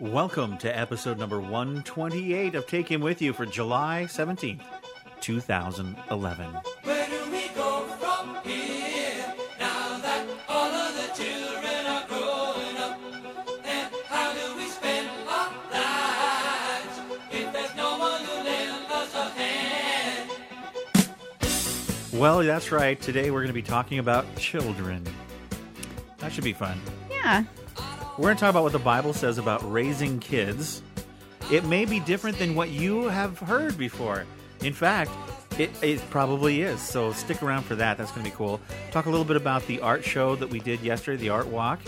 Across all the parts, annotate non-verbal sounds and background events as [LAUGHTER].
Welcome to episode number 128 of Take Him With You for July 17th, 2011. Where do we go from here now that all of the children are growing up? And how do we spend our lives if there's no one to lend us a hand? Well, that's right. Today we're going to be talking about children. That should be fun. Yeah. We're going to talk about what the Bible says about raising kids. It may be different than what you have heard before. In fact, it, it probably is. So stick around for that. That's going to be cool. Talk a little bit about the art show that we did yesterday, the art walk.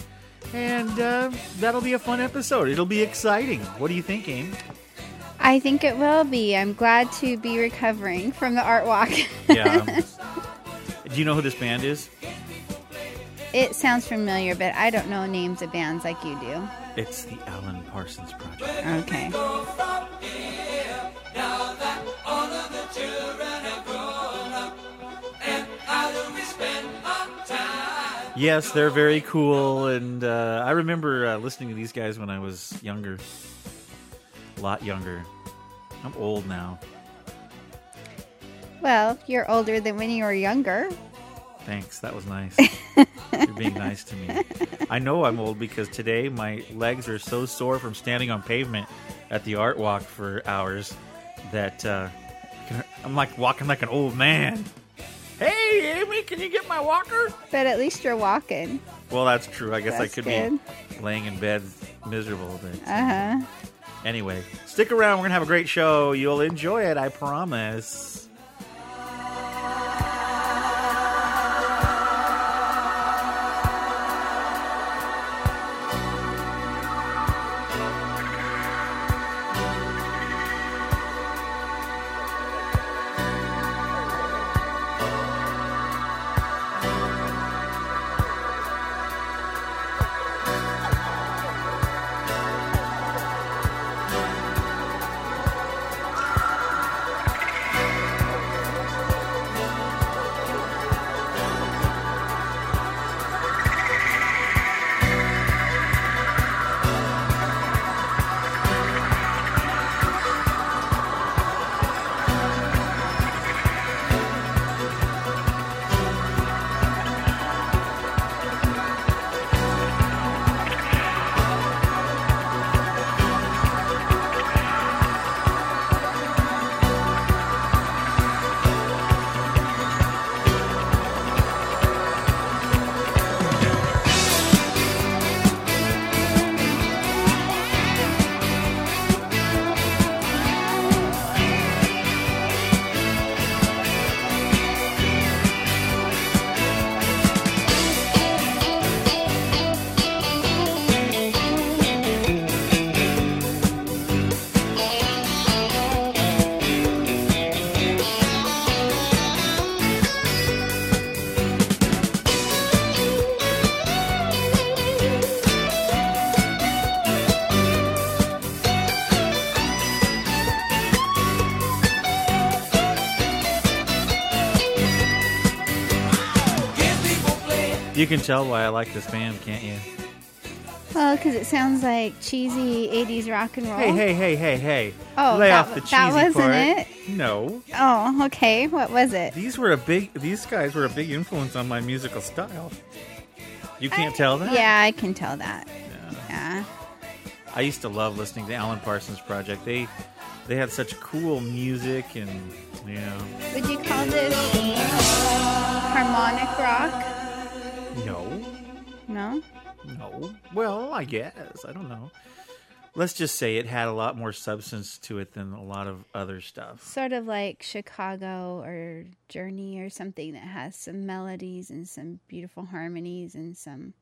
And uh, that'll be a fun episode. It'll be exciting. What do you think, Aim? I think it will be. I'm glad to be recovering from the art walk. Yeah. [LAUGHS] do you know who this band is? It sounds familiar, but I don't know names of bands like you do. It's the Alan Parsons Project. Okay. Go from here now that all of the children are grown up. And how do we spend our time? Yes, they're very cool, and uh, I remember uh, listening to these guys when I was younger, a lot younger. I'm old now. Well, you're older than when you were younger. Thanks, that was nice. [LAUGHS] You're being nice to me. I know I'm old because today my legs are so sore from standing on pavement at the art walk for hours that uh, I'm like walking like an old man. Hey, Amy, can you get my walker? But at least you're walking. Well, that's true. I guess That's I could good. be laying in bed miserable. Uh huh. anyway, stick around. We're gonna have a great show. You'll enjoy it. I promise. Can tell why I like this band, can't you? Uh, well, because it sounds like cheesy 80s rock and roll. Hey, hey, hey, hey, hey! Oh, Lay that off the cheesy that wasn't part. it? No, Oh, okay. What was it? these were a big. These guys were a big influence on my musical style. You can't tell that. Yeah, I can tell that. Yeah. Yeah. I used to love listening to Alan Parsons Project. They they had such cool music and you know Would you call this harmonic rock? No No? well I guess I don't know. Let's just say it had a lot more substance to it than a lot of other stuff. Sort of like Chicago or Journey or something that has some melodies and some beautiful harmonies and some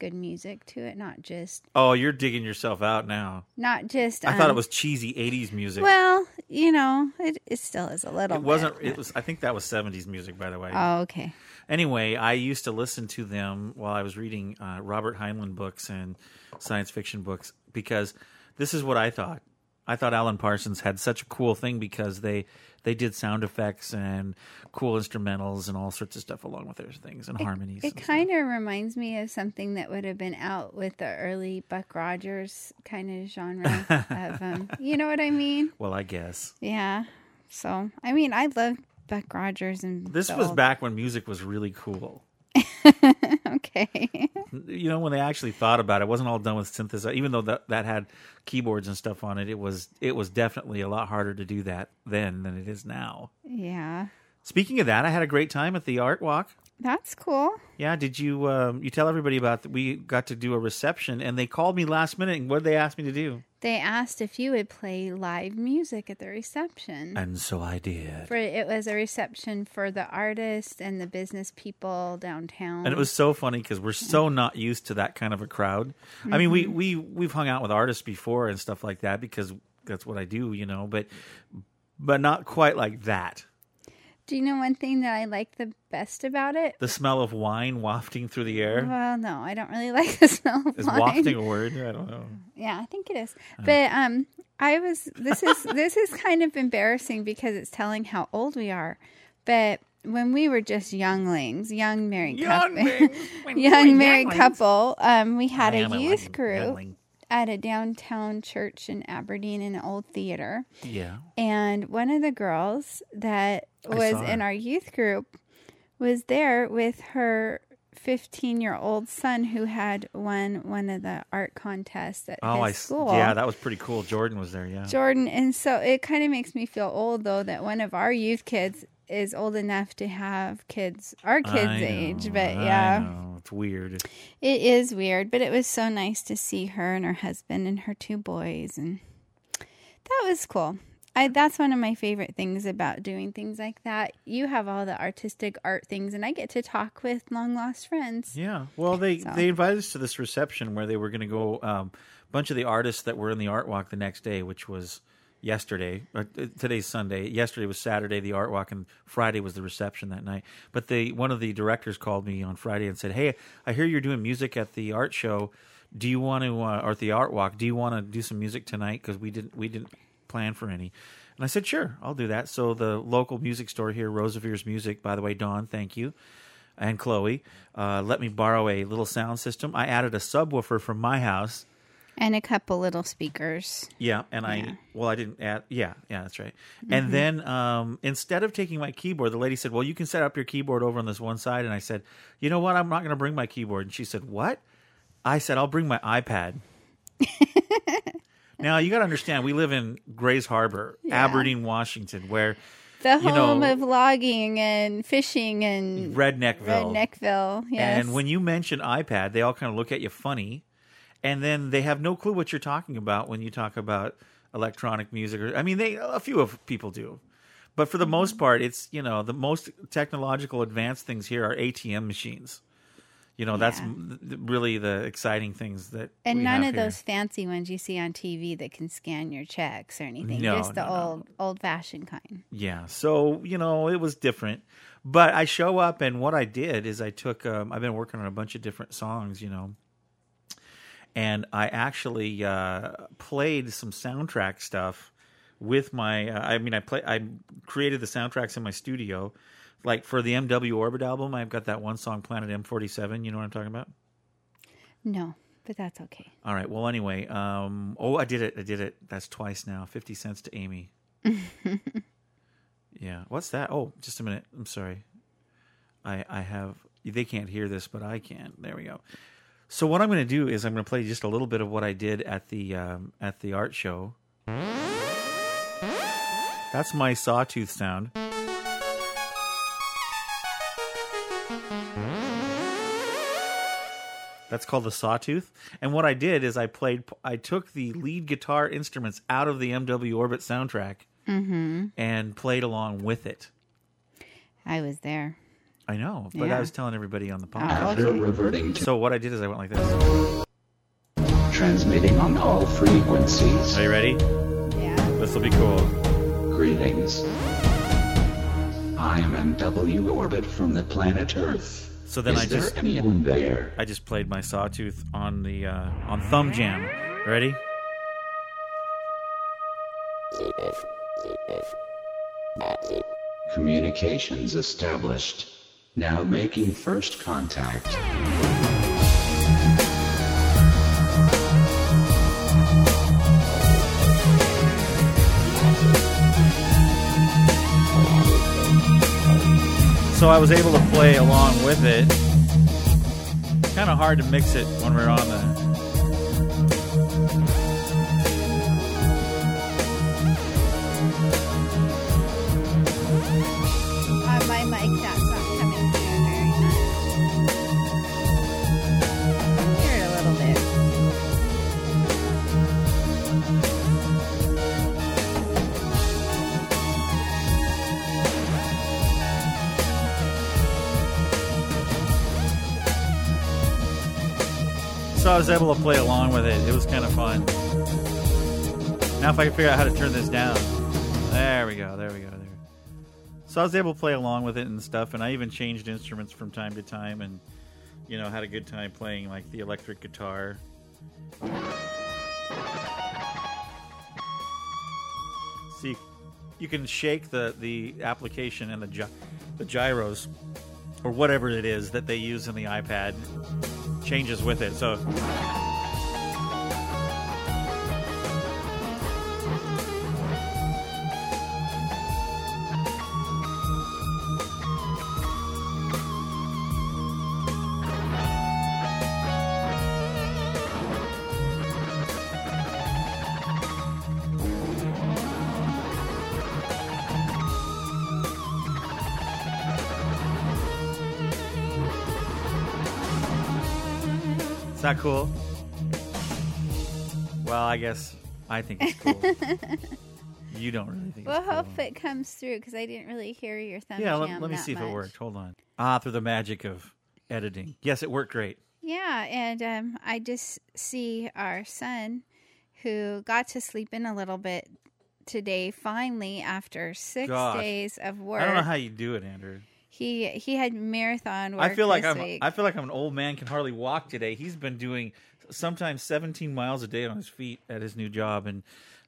good music to it, not just Oh, you're digging yourself out now. not just I thought it um, was cheesy '80s music. Well, you know, it, it still is a little it wasn't. bit. It was. I think that was '70s music, by the way. Oh, okay. Anyway, I used to listen to them while I was reading uh, Robert Heinlein books and science fiction books because this is what I thought. I thought Alan Parsons had such a cool thing because they they did sound effects and cool instrumentals and all sorts of stuff along with their things and harmonies. It kind of reminds me of something that would have been out with the early Buck Rogers kind of genre of, um, [LAUGHS] you know what I mean? Well, I guess Yeah. So, I mean, I love Buck Rogers and this was old- back when music was really cool. [LAUGHS] okay. You know, when they actually thought about it, it wasn't all done with synthesizer. Even though that that had keyboards and stuff on it, it was it was definitely a lot harder to do that then than it is now. yeah. Speaking of that, I had a great time at the art walk. That's cool. Yeah, did you um, you tell everybody about that? We got to do a reception, and they called me last minute. And what did they ask me to do? They asked if you would play live music at the reception. And so I did. for it was a reception for the artists and the business people downtown. And it was so funny because we're so not used to that kind of a crowd. I mean, we we we've hung out with artists before and stuff like that because that's what I do, you know. But but not quite like that. Do you know one thing that I like the best about it? The smell of wine wafting through the air Well, no, I don't really [LAUGHS] like the smell of wine. is wine. wafting a word? I don't know. Yeah, I think it is. But um I was this is [LAUGHS] this is kind of embarrassing because it's telling how old we are. But when we were just younglings, young married couple, [LAUGHS] young married couple, um, we had a youth group at a downtown church in Aberdeen in an old theater. Yeah. And one of the girls that I was in our youth group was there with her 15 year old son who had won one of the art contests at Oh, his I school. yeah, that was pretty cool. Jordan was there. Yeah. Jordan. And so it kind of makes me feel old though that one of our youth kids is old enough to have kids our kids' age. But I yeah, know. It's weird. it is weird. But it was so nice to see her and her husband and her two boys. And that was cool. I, that's one of my favorite things about doing things like that. You have all the artistic art things, and I get to talk with long lost friends. Yeah. Well, they So. they invited us to this reception where they were going to go. Um, a bunch of the artists that were in the art walk the next day, which was yesterday. Uh, today's Sunday. Yesterday was Saturday, the art walk, and Friday was the reception that night. But the one of the directors called me on Friday and said, "Hey, I hear you're doing music at the art show. Do you want to, uh, or at the art walk? Do you want to do some music tonight? Because we didn't we didn't plan for any." And I said, "Sure, I'll do that." So the local music store here, Rosevere's Music, by the way, Dawn, thank you and Chloe uh, let me borrow a little sound system. I added a subwoofer from my house. And a couple little speakers. Yeah, and I well, I didn't add. Yeah, yeah, that's right. And then um, instead of taking my keyboard, the lady said, "Well, you can set up your keyboard over on this one side." And I said, "You know what? I'm not going to bring my keyboard." And she said, "What?" I said, "I'll bring my iPad." [LAUGHS] now you got to understand, we live in Grays Harbor, Yeah. Aberdeen, Washington, where The You know- home of logging and fishing and Redneckville. Redneckville. Yes. And when you mention iPad, they all kind of look at you funny, and then they have no clue what you're talking about when you talk about electronic music. Or I mean, they a few of people do, but for the most part, it's you know the most technological advanced things here are ATM machines. You know, that's Yeah. m- th- really the exciting things that and none of here. those fancy ones you see on TV that can scan your checks or anything. No, Just the no, no. old old fashioned kind. Yeah. So, you know, it was different. But I show up, and what I did is I took, um, I've been working on a bunch of different songs, you know, and I actually uh, played some soundtrack stuff with my, uh, I mean, I play, I created the soundtracks in my studio. Like for the MW Orbit album, I've got that one song, Planet M47. You know what I'm talking about? No, but that's okay. All right. Well, anyway, um, oh, I did it. I did it. That's twice now. Fifty cents to Amy. [LAUGHS] yeah. What's that? Oh, just a minute. I'm sorry. I I have. They can't hear this, but I can. There we go. So what I'm going to do is I'm going to play just a little bit of what I did at the um, at the art show. That's my sawtooth sound. That's called the sawtooth. And what I did is I played, I took the lead guitar instruments out of the MW Orbit soundtrack and played along with it. I was there. I know, but I was telling everybody on the podcast. Oh, After reverting to So what I did is I went like this. transmitting on all frequencies. Are you ready? Yeah. This will be cool. Greetings. I am MW Orbit from the planet Earth. So then Is I just, there anyone there? I just played my sawtooth on the uh, on Thumb Jam. Ready? Communications established. Now making first contact. So I was able to play along with it. Kind of hard to mix it when we're on the. So I was able to play along with it. It was kind of fun. Now, if I can figure out how to turn this down. There we go. There we go. There. So I was able to play along with it and stuff, and I even changed instruments from time to time, and you know had a good time playing like the electric guitar. See, you can shake the the application and the gy- the gyros or whatever it is that they use in the iPad changes with it. So that cool? Well, I guess I think it's cool. [LAUGHS] you don't really think We'll it's cool. hope it comes through because I didn't really hear your thumb Yeah, let, let me see if it worked. Hold on. Ah, through the magic of editing. Yes, it worked great. Yeah, and um, I just see our son who got to sleep in a little bit today finally after six Gosh. days of work. I don't know how you do it, Andrew. He he had marathon work I feel like I'm. week. I feel like I'm an old man can hardly walk today. He's been doing sometimes 17 miles a day on his feet at his new job, and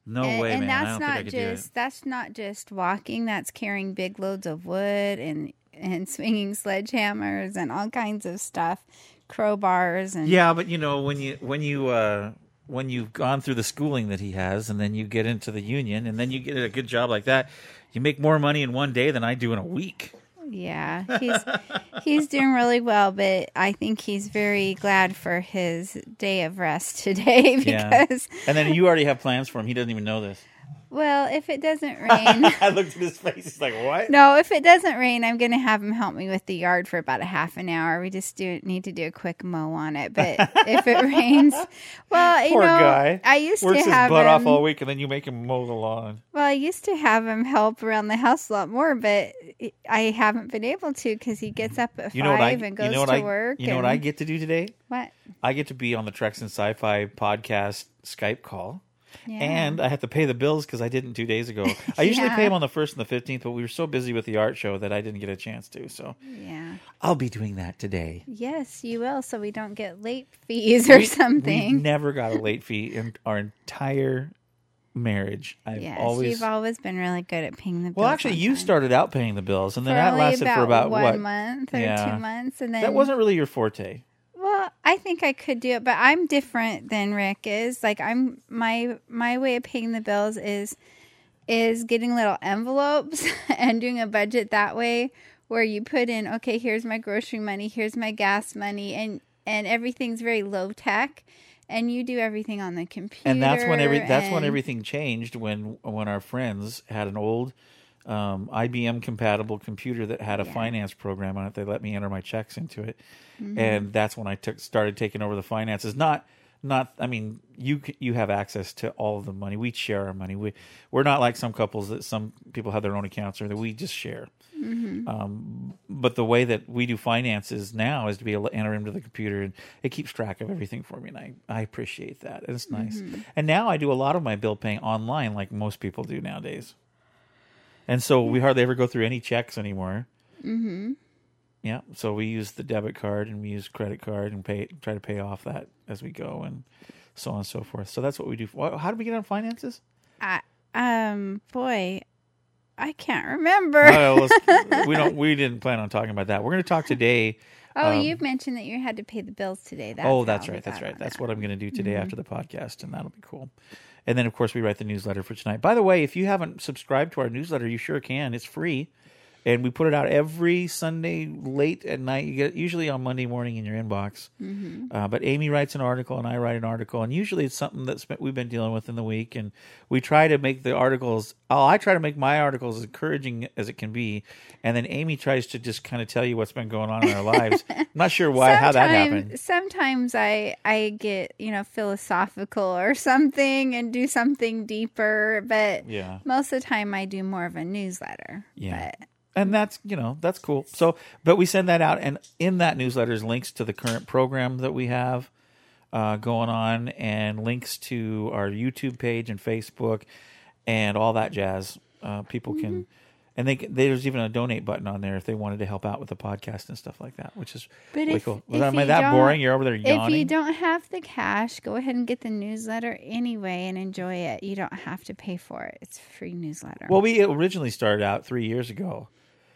no and, way, and man. that's I don't not think I could do just that's not just walking. That's carrying big loads of wood and and [LAUGHS] swinging sledgehammers and all kinds of stuff, crowbars and Yeah, but you know when you when you uh, when you've gone through the schooling that he has, and then you get into the union, and then you get a good job like that, you make more money in one day than I do in a week. Yeah, he's he's doing really well, but I think he's very glad for his day of rest [LAUGHS] today Yeah. because And then you already have plans for him. He doesn't even know this. Well, if it doesn't [LAUGHS] rain, I looked at his face. He's like, "What?" no, if it doesn't rain, I'm going to have him help me with the yard for about a half an hour. We just do need to do a quick mow on it, but if it [LAUGHS] rains, well, you Poor know, guy. I used Works to have his butt him, off all week, and then you make him mow the lawn. Well, I used to have him help around the house a lot more, but I haven't been able to because he gets up at You know what I? five and goes you know what to I? work. You know what and- I get to do today? What? I get to be on the Treks in Sci-Fi podcast Skype call. Yeah. And I have to pay the bills because I didn't two days ago. [LAUGHS] I usually Yeah. pay them on the first and the fifteenth, but we were so busy with the art show that I didn't get a chance to. So yeah. I'll be doing that today. Yes, you will, so we don't get late fees [LAUGHS] or We- something. We've never got a late fee in [LAUGHS] our entire marriage. I've yes, always. you've always been really good at paying the bills. well, actually, you time. started out paying the bills, and then that lasted about for about one what? month or Yeah. two months, and then That wasn't really your forte. Well, I think I could do it, but I'm different than Rick is. Like I'm my my way of paying the bills is is getting little envelopes [LAUGHS] and doing a budget that way where you put in okay, here's my grocery money, here's my gas money and and everything's very low tech and you do everything on the computer. and that's when every that's when everything changed when when our friends had an old um, IBM compatible computer that had a Yeah. finance program on it. They let me enter my checks into it, Mm-hmm. and that's when I took started taking over the finances. Not not I mean you you have access to all of the money. We share our money. We we're not like some couples that some people have their own accounts or that we just share. Mm-hmm. Um, but the way that we do finances now is to be able to enter into the computer and it keeps track of everything for me and I, I appreciate that. It's nice. Mm-hmm. And now I do a lot of my bill paying online like most people do nowadays. And so we hardly ever go through any checks anymore. Mm-hmm. Yeah. So we use the debit card and we use credit card and pay try to pay off that as we go and so on and so forth. So that's what we do. How do we get on finances? I Um, boy, I can't remember. Let's- [LAUGHS] we don't. We didn't plan on talking about that. We're going to talk today. [LAUGHS] oh, um, you mentioned that you had to pay the bills today. That's oh, that's right. That's right. That's what I'm going to do today Mm-hmm. after the podcast, and that'll be cool. And then, of course, we write the newsletter for tonight. By the way, if you haven't subscribed to our newsletter, you sure can. It's free, and we put it out every Sunday late at night. You get it usually on Monday morning in your inbox. Mm-hmm. Uh, but Amy writes an article, and I write an article, and usually it's something that's been, we've been dealing with in the week, and we try to make the articles. Oh, I try to make my articles as encouraging as it can be, and then Amy tries to just kind of tell you what's been going on in our lives. I'm [LAUGHS] not sure why how that Sometimes- happened. Sometimes I I get you know philosophical or [LAUGHS] something and do something deeper, but Yeah. most of the time I do more of a newsletter. Yeah. But and that's you know that's cool so but we send that out and in that newsletter is links to the current program that we have uh, going on and links to our youtube page and facebook and all that jazz uh, people Mm-hmm. can and they there's even a donate button on there if they wanted to help out with the podcast and stuff like that which is But really if- cool if am i that boring you're over there yawning. if you don't have the cash, go ahead and get the newsletter anyway and enjoy it. You don't have to pay for it. It's a free newsletter. Well, we originally started out three years ago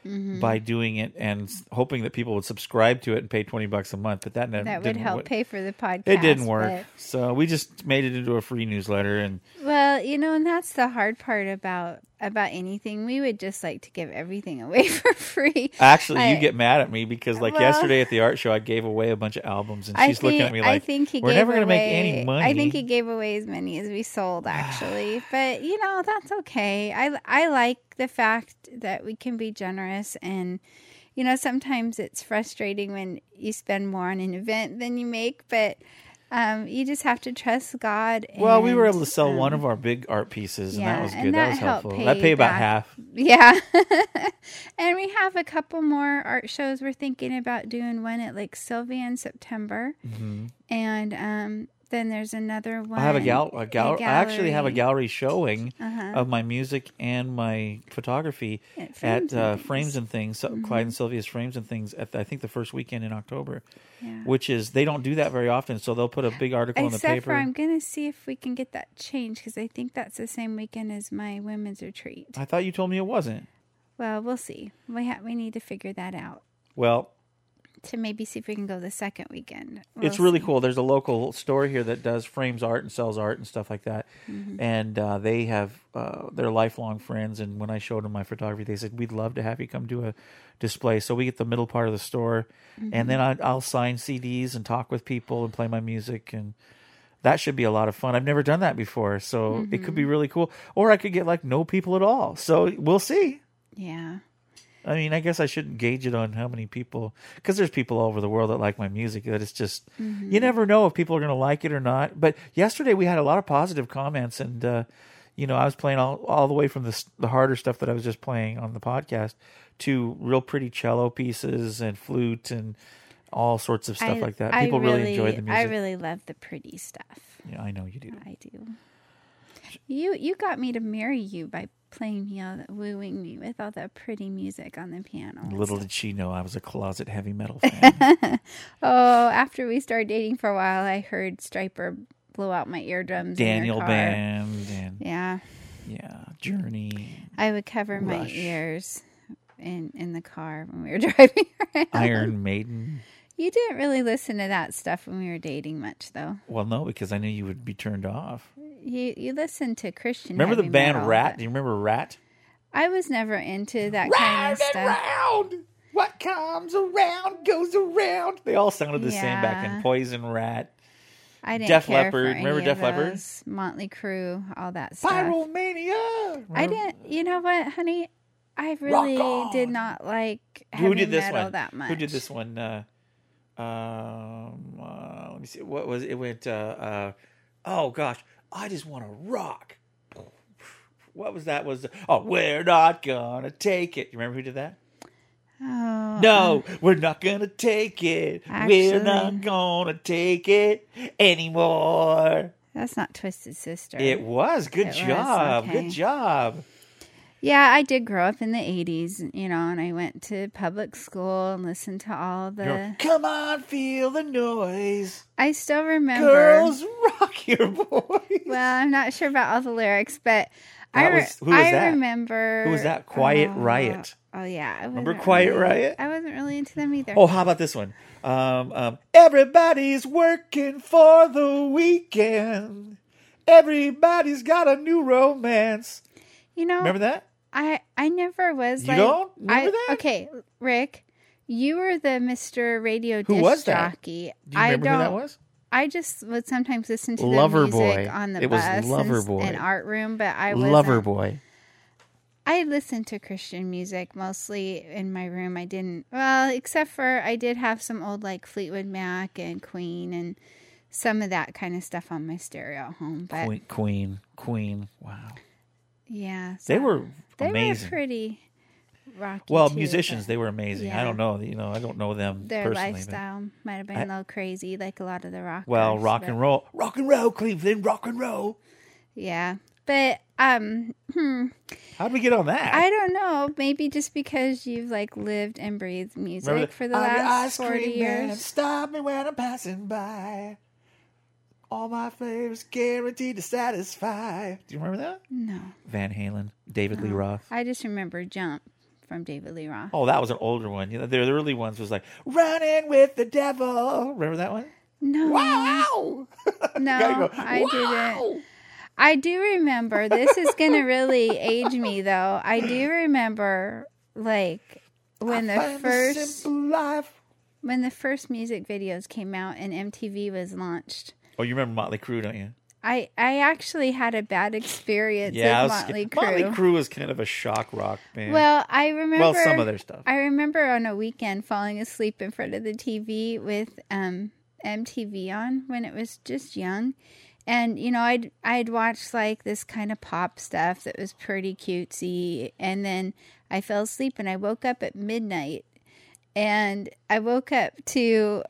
Mm-hmm. by doing it and hoping that people would subscribe to it and pay twenty bucks a month, but that, ne- that would help wo- pay for the podcast. It didn't work, but- so we just made it into a free newsletter. And Well, you know, and that's the hard part about about anything. We would just like to give everything away [LAUGHS] for free. actually, you get mad at me because, like Well- yesterday at the art show, I gave away a bunch of albums, and she's think, looking at me I like, think he "We're gave never going to make any money." I think he gave away as many as we sold, [SIGHS] actually. but you know, that's okay. I I like the fact that we can be generous, and you know, sometimes it's frustrating when you spend more on an event than you make, but. Um, you just have to trust God. well, we were able to sell one um, of our big art pieces, and that was good. that, that was helpful. pay That paid about half. Yeah. [LAUGHS] and we have a couple more art shows. We're thinking about doing one at Lake Sylvia in September. And um, then there's another one. I have a gal, a gal. I actually have a gallery. gallery showing Uh-huh. of my music and my photography At at, Frames and uh, Things. Frames and Things, so Mm-hmm. Clyde and Sylvia's Frames and Things. At the, I think the first weekend in October, Yeah. which is they don't do that very often. So they'll put a big article in the paper. for I'm going to see if we can get that changed because I think that's the same weekend as my women's retreat. I thought you told me it wasn't. Well, we'll see. We ha- we need to figure that out Well, to maybe see if we can go the second weekend. it's We'll really see. cool. There's a local store here that does frames art and sells art and stuff like that. Mm-hmm. And uh, they have uh, they're lifelong friends. And when I showed them my photography, they said we'd love to have you come do a display. So we get the middle part of the store, Mm-hmm. and then I, I'll sign CDs and talk with people and play my music and. That should be a lot of fun. I've never done that before, so it could be Mm-hmm. really cool. Or I could get like no people at all. So we'll see. Yeah. I mean, I guess I shouldn't gauge it on how many people, because there's people all over the world that like my music. That it's just Mm-hmm. you never know if people are going to like it or not. But yesterday we had a lot of positive comments, and uh, you know, I was playing all all the way from the the harder stuff that I was just playing on the podcast to real pretty cello pieces and flute and all sorts of stuff I- like that. People really, enjoyed the music. I really love the pretty stuff. yeah, I know you do. I do. You you got me to marry you by playing me all that wooing me with all that pretty music on the piano. Little did she know I was a closet heavy metal [LAUGHS] fan. Oh, after we started dating for a while, I heard Stryper blow out my eardrums. Daniel. Band and Yeah, yeah, Journey, I would cover my ears in in the car when we were [LAUGHS] driving around. Iron Maiden. You didn't really listen to that stuff when we were dating much, though. Well, no, because I knew you would be turned off. You you listened to Christian. Remember the band metal, Ratt? Do you remember Ratt? I was never into that kind of stuff. round. What comes around goes around. They all sounded the same back Yeah. in Poison Ratt, I didn't Def care Leppard. For any Remember Def Leppard? Motley Crue, all that stuff. Pyromania. I didn't. You know what, honey? I really did not like heavy Who did this metal one? that much. Who did this one? Uh, um, uh, let me see. What was it? Went. Uh, uh, oh gosh, I just want to rock. What was that? Was oh, we're not gonna take it. You remember who did that? Oh, No, we're not gonna take it. we're not gonna take it anymore. that's not Twisted Sister. It was. Good It was, job. okay. Good job. Yeah, I did grow up in the '80s, you know, and I went to public school and listened to all the. You're- Come on, feel the noise. I still remember. Girls, rock your voice. Well, I'm not sure about all the lyrics, but I, re- was- was I that? remember. Who was that? Quiet uh, Riot. Oh yeah, I Remember Quiet really- Riot? I wasn't really into them either. Oh, how about this one? Um, um, everybody's working for the weekend. Everybody's got a new romance. you know, Remember that? I I never was You like. don't remember I, that? Okay, Rick, you were the Mister Radio Who was that? jockey. Do you I remember don't. who that was? I just would sometimes listen to the Loverboy. music on the It was bus and, Loverboy. and art room, but I was Loverboy. I listened to Christian music mostly in my room. I didn't, well, except for I did have some old like Fleetwood Mac and Queen and some of that kind of stuff on my stereo at home. But Queen, Queen, Queen. Wow, yeah, they were they amazing. were pretty rocky. well, too, musicians, they were amazing. I don't know, you know, I don't know them Their lifestyle might have been I- a little crazy, like a lot of the rock. well, rock and roll, rock and roll, Cleveland, rock and roll. Yeah, but um, hmm, How'd we get on that? I don't know. Maybe just because you've like lived and breathed music Remember for the I'm last forty cream man, years. Stop me when I'm passing by. All my flavors guaranteed to satisfy. Do you remember that? No. Van Halen, David Lee Roth. I just remember Jump from David Lee Roth. Oh, that was an older one. You know, the early ones was like Running with the Devil. Remember that one? No, Wow! [LAUGHS] no, go, I didn't. I do remember. This is gonna really age me, though. I do remember, like when the first life. when the first music videos came out and MTV was launched. Oh, you remember Motley Crue, don't you? I I actually had a bad experience Yeah, with Motley Crue. Motley Crue was kind of a shock rock band. Well, I remember. Well, some of their stuff. I remember on a weekend falling asleep in front of the TV with um, MTV on when it was just young, and you know I'd I'd watch like this kind of pop stuff that was pretty cutesy, and then I fell asleep and I woke up at midnight, and I woke up to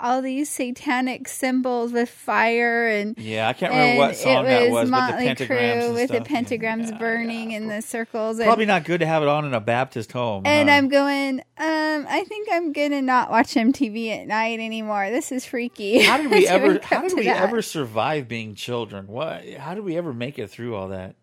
all these satanic symbols with fire and yeah, I can't remember what song it that was was, but the Motley pentagrams Crue and with the pentagrams Yeah, burning yeah. and the circles. And, Probably not good to have it on in a Baptist home. and huh? I'm going, um, I think I'm gonna not watch MTV at night anymore. This is freaky. How did [LAUGHS] we ever? How did we that. ever survive being children? What? How did we ever make it through all that?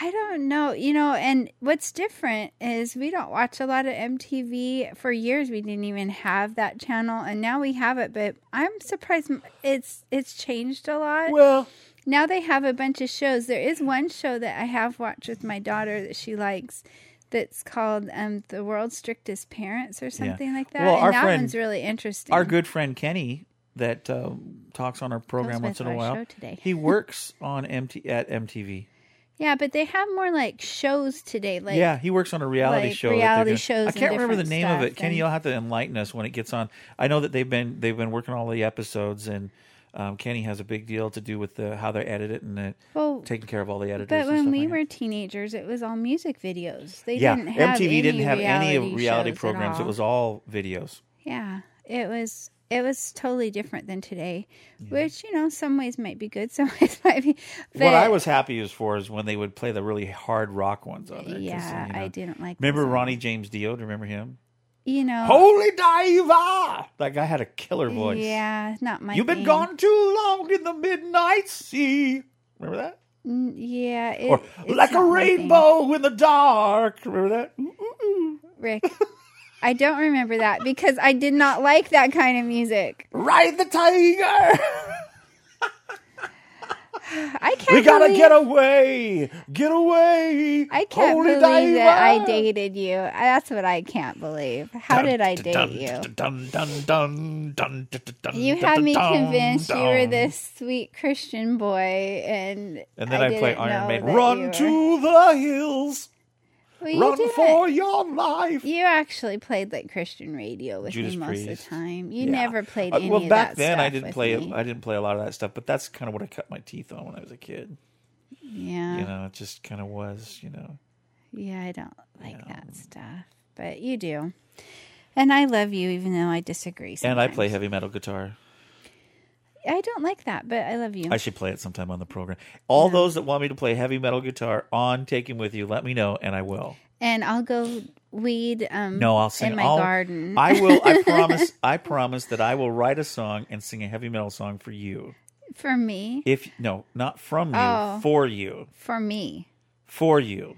I don't know. You know, and what's different is we don't watch a lot of MTV. For years, we didn't even have that channel, and now we have it. But I'm surprised it's it's changed a lot. Well, now they have a bunch of shows. There is one show that I have watched with my daughter that she likes. That's called um, "The World's Strictest Parents" or something like that. Well, and our that friend- one's really interesting. our good friend Kenny that um, talks on our program Goes once in a while. show today. He works on MT at MTV. Yeah, but they have more like shows today. Like yeah, he works on a reality like show. reality shows I can't remember the name of it. Kenny, you'll have to enlighten us when it gets on. I know that they've been they've been working all the episodes, and um, Kenny has a big deal to do with the how they edit it and the, Well, taking care of all the editors. But when we like that. were teenagers, it was all music videos. They yeah, didn't have MTV didn't have any reality programs. It was all videos. yeah, it was it was totally different than today. Which you know, some ways might be good, [LAUGHS] some ways might be. But, what I was happy is for is when they would play the really hard rock ones on. 'cause, yeah, you know- I didn't like. Remember. Ronnie James Dio? Do you remember him? You know, Holy Diver! That guy had a killer voice. yeah, not my. You've been thing. gone too long in the midnight sea. Remember that? Mm, Yeah, it, or it's like a not my thing. rainbow in the dark. Remember that? Ooh. Rick. I don't remember that because I did not like that kind of music. Ride the tiger. I can't. we gotta believe, get away. Get away. I can't Holy believe that I dated you. That's what I can't believe. How did I date Dun, you? dun, dun, dun, dun, dun, dun, dun, You dun, had dun, me dun, convinced you were this sweet Christian boy, and And then I, I play Iron Maiden. Run to the hills. Well, Run didn't. for your life. You actually played like Christian radio with Judas me most of the time. You Yeah. never played Uh, any well, of back that then I didn't play. me. I didn't play a lot of that stuff, but that's kind of what I cut my teeth on when I was a kid. yeah, You know, it just kind of was. You know, yeah, I don't like that stuff, but you do, and I love you even though I disagree. and I play heavy metal guitar. I don't like that, but I love you. I should play it sometime on the program. All those that want me to play heavy metal guitar on Taking with You, let me know, and I will. and I'll go weed. Um, No, I'll sing in my I'll- garden. I will. I [LAUGHS] promise. I promise that I will write a song and sing a heavy metal song for you. for me. If no, not from you, Oh. for you. For me. for you.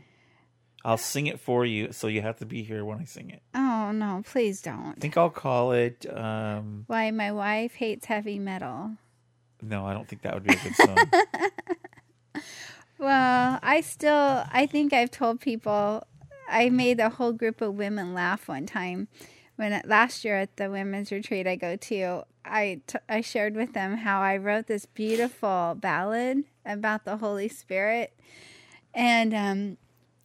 I'll sing it for you, so you have to be here when I sing it. Oh no, please don't. I think I'll call it. Um, Why my wife hates heavy metal. no, I don't think that would be a good song. [LAUGHS] Well, I still, I think I've told people, I made a whole group of women laugh one time. When last year at the women's retreat I go to, I, t- I shared with them how I wrote this beautiful ballad about the Holy Spirit, and um,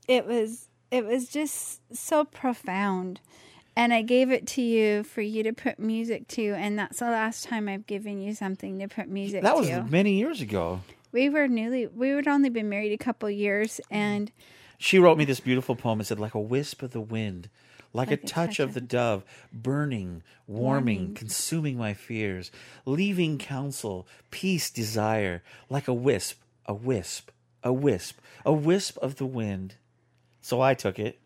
it was it was just so profound. And I gave it to you for you to put music to, and that's the last time I've given you something to put music that to was many years ago. we were newly we had only been married a couple years and She wrote me this beautiful poem. It said, like a wisp of the wind, like, a, touch, of the dove, burning, warming, consuming my fears, leaving counsel, peace, desire, like a wisp, a wisp, a wisp, a wisp of the wind. So I took it,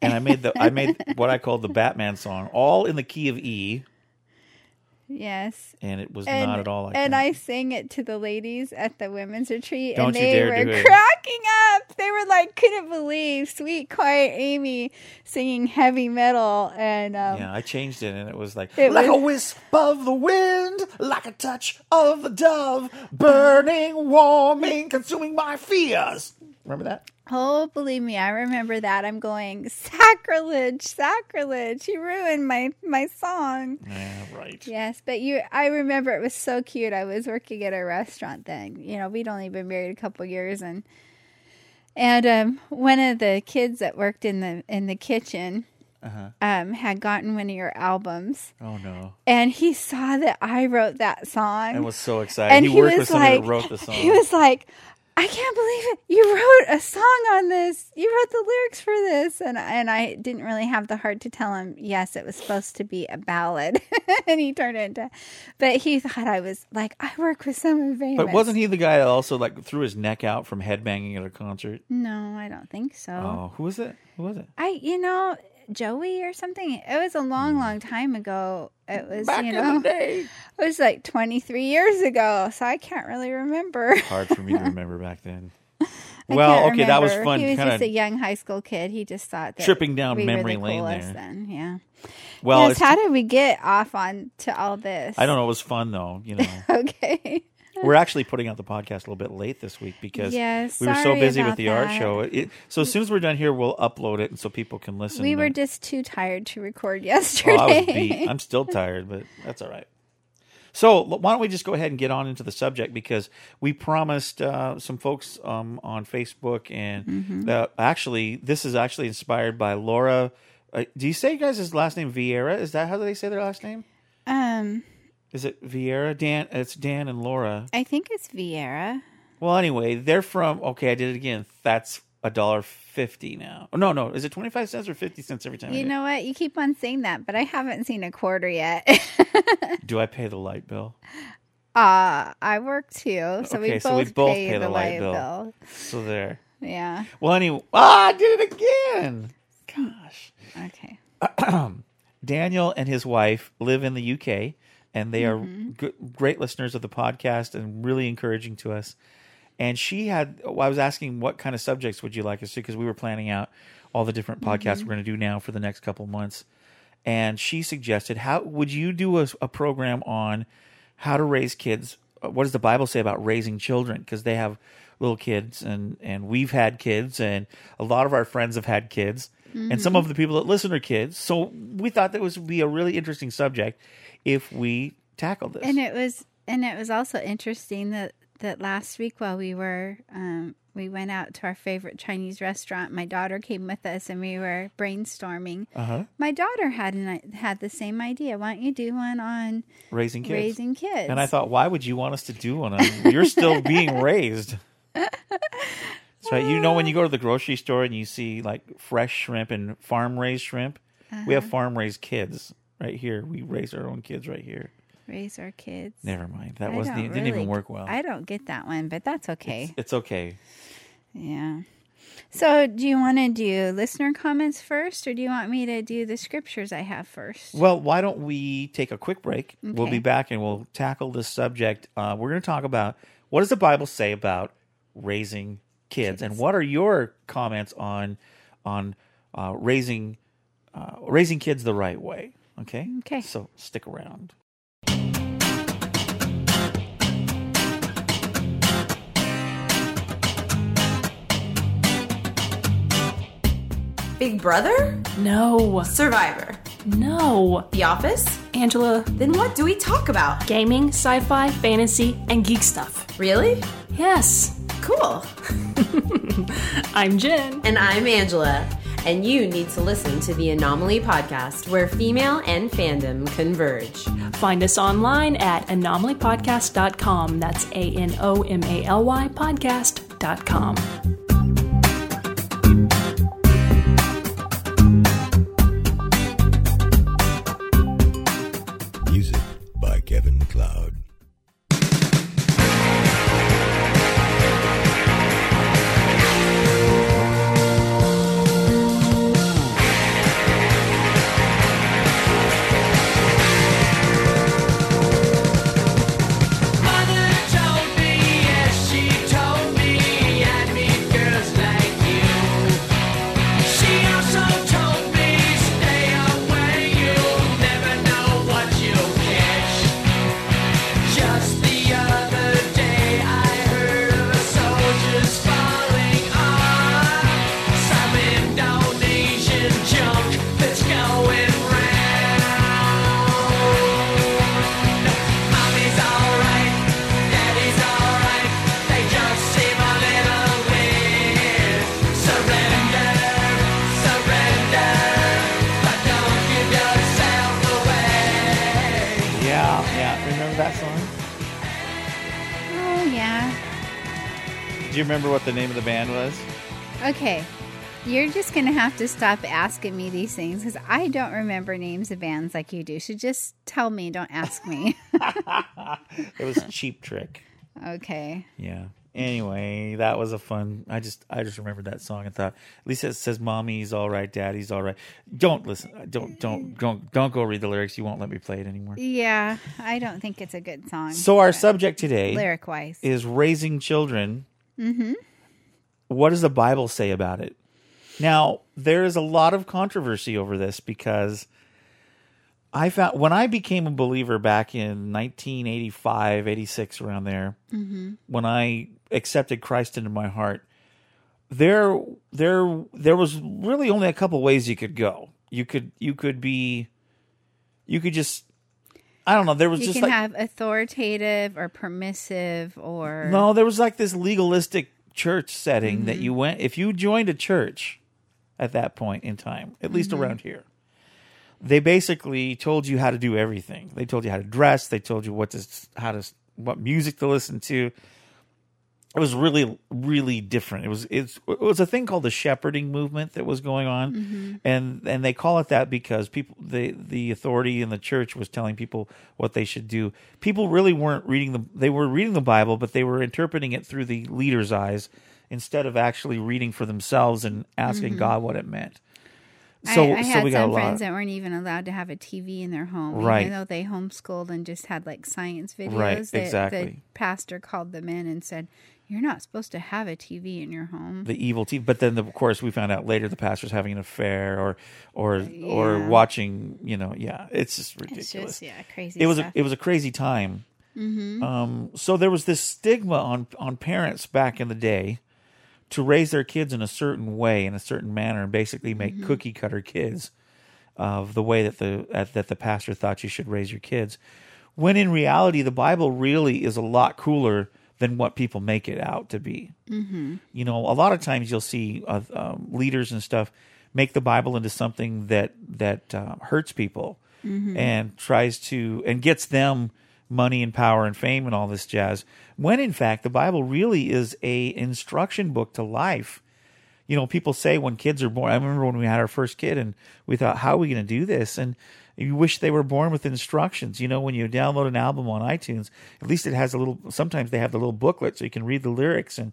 and I made the I made [LAUGHS] what I called the Batman song, all in the key of E, yes and it was and, not at all like and that. I sang it to the ladies at the women's retreat Don't and they were cracking up. They were like couldn't believe sweet quiet Amy singing heavy metal and um, Yeah, I changed it, and it was like It like was- a wisp of the wind, like a touch of the dove, burning, warming, consuming my fears. Remember that? Oh, believe me, I remember that. I'm going sacrilege, sacrilege. You ruined my my song. Yeah, right. Yes, but you I remember it was so cute. I was working at a restaurant then. You know, we'd only been married a couple years and and um one of the kids that worked in the in the kitchen Uh-huh. um had gotten one of your albums Oh no, and he saw that I wrote that song. I was so excited. and he, he, worked was like wrote the song. He was like I can't believe it. You wrote a song on this. You wrote the lyrics for this. And and I didn't really have the heart to tell him, yes, it was supposed to be a ballad. [LAUGHS] and he turned it into but he thought I was like, I work with someone famous. but wasn't he the guy that also like threw his neck out from headbanging at a concert? No, I don't think so. Oh, who was it? Who was it? I you know, Joey or something. It was a long, long time ago. It was. Back you in know the day. [LAUGHS] it was like twenty three years ago, so I can't really remember. Hard for me to [LAUGHS] remember back then. I well, can't okay, that was fun. He was Kind just a young high school kid. He just thought that Tripping down we memory were the lane there. Then, yeah. well. yes. How did we get off on to all this? I don't know. It was fun though. You [LAUGHS] know. Okay. We're actually putting out the podcast a little bit late this week because Yes, we were so busy with the art show. It, so as soon as we're done here, we'll upload it and so people can listen. we were just too tired to record oh, yesterday. I was beat. I'm still tired, but that's all right. So why don't we just go ahead and get on into the subject because we promised uh, some folks um, on Facebook and Mm-hmm. uh, actually this is actually inspired by Laura. Uh, do you say guys' last name Vieira? Is that how they say their last name? um, Is it Vieira? Dan? It's Dan and Laura. I think it's Vieira. Well, anyway, they're from. Okay, I did it again. That's a dollar fifty now. Oh, no, no. Is it twenty five cents or fifty cents every time? You know what? You keep on saying that, but I haven't seen a quarter yet. [LAUGHS] Do I pay the light bill? uh, I work too, so we both, so we both pay, pay the the light light bill. bill. So there. Yeah. Well, anyway, ah, I did it again. Gosh, Okay. [CLEARS THROAT] Daniel and his wife live in the UK, and they Mm-hmm. are g- great listeners of the podcast and really encouraging to us. And she had, well, I was asking what kind of subjects would you like us to, because we were planning out all the different podcasts Mm-hmm. we're going to do now for the next couple months. And she suggested, how would you do a, a program on how to raise kids? Uh, What does the Bible say about raising children? Because they have little kids, and and we've had kids, and a lot of our friends have had kids, and some of the people that listen are kids. So we thought that was would be a really interesting subject if we tackle this. And it was and it was also interesting that that last week while we were um we went out to our favorite Chinese restaurant. My daughter came with us and we were brainstorming. uh-huh. My daughter had an, had the same idea. Why don't you do one on Raising kids. raising kids? And I thought, why would you want us to do one? on You're still [LAUGHS] being raised. That's right. You know when you go to the grocery store and you see like fresh shrimp and farm raised shrimp, we Uh-huh. have farm raised kids right here. We raise our own kids right here. raise our kids. Never mind. That I wasn't. don't didn't even work well. I don't get that one, but that's okay. It's okay. Yeah. So, do you want to do listener comments first, or do you want me to do the scriptures I have first? Well, why don't we take a quick break? We'll be back and we'll tackle this subject. Uh, we're going to talk about what does the Bible say about raising kids, and what are your comments on on uh, raising uh, raising kids the right way? Okay. Okay. So stick around. Big Brother? No. Survivor? No. The Office? Angela, Then what do we talk about? gaming, sci fi, fantasy, and geek stuff. Really? Yes. Cool. [LAUGHS] I'm Jen. And I'm Angela. And you need to listen to the Anomaly podcast where female and fandom converge. Find us online at anomalypodcast.com. That's A N O M A L Y podcast.com. Do you remember what the name of the band was? Okay. You're just gonna have to stop asking me these things because I don't remember names of bands like you do. So just tell me, don't ask me. [LAUGHS] [LAUGHS] It was a Cheap Trick. okay. Yeah. Anyway, that was a fun. I just I just remembered that song and thought at least it says "Mommy's all right, Daddy's all right." Don't listen. Uh, don't don't don't don't go read the lyrics. You won't let me play it anymore. Yeah, I don't think it's a good song. So our subject today lyric wise. is raising children. Mm-hmm. What does the Bible say about it? Now there is a lot of controversy over this because I found when I became a believer back in 1985, 86, around there, when I accepted Christ into my heart, there, there, there was really only a couple ways you could go. You could, you could be, you could just, I don't know. There was you just can like have authoritative or permissive or no, there was like this legalistic church setting that mm-hmm. you went if you joined a church at that point in time, at least mm-hmm. around here. They basically told you how to do everything. They told you how to dress, they told you what to how to what music to listen to. It was really really different. It was it's, it was a thing called the shepherding movement that was going on. Mm-hmm. And and they call it that because people the the authority in the church was telling people what they should do. People really weren't reading the they were reading the Bible, but they were interpreting it through the leader's eyes instead of actually reading for themselves and asking mm-hmm. God what it meant. So I, I so had we got a some friends that weren't even allowed to have a TV in their home, Right. even though they homeschooled and just had like science videos. Right, that The exactly. pastor called them in and said, "You're not supposed to have a TV in your home." the evil TV. But then, of course, we found out later the pastor's having an affair or or or watching. You know, yeah, it's just it's ridiculous. just yeah, crazy. it was a, it was a crazy time. Um, so there was this stigma on on parents back in the day to raise their kids in a certain way, in a certain manner, and basically make cookie cutter kids of the way that the that the pastor thought you should raise your kids. When in reality, the Bible really is a lot cooler than what people make it out to be. Mm-hmm. You know, a lot of times you'll see uh, um, leaders and stuff make the Bible into something that that uh, hurts people and tries to and gets them money and power and fame and all this jazz. When in fact, the Bible really is a instruction book to life you know, people say when kids are born. I remember when we had our first kid, and we thought, "How are we going to do this?" And you wish they were born with instructions. You know, when you download an album on iTunes, at least it has a little. Sometimes they have the little booklet so you can read the lyrics and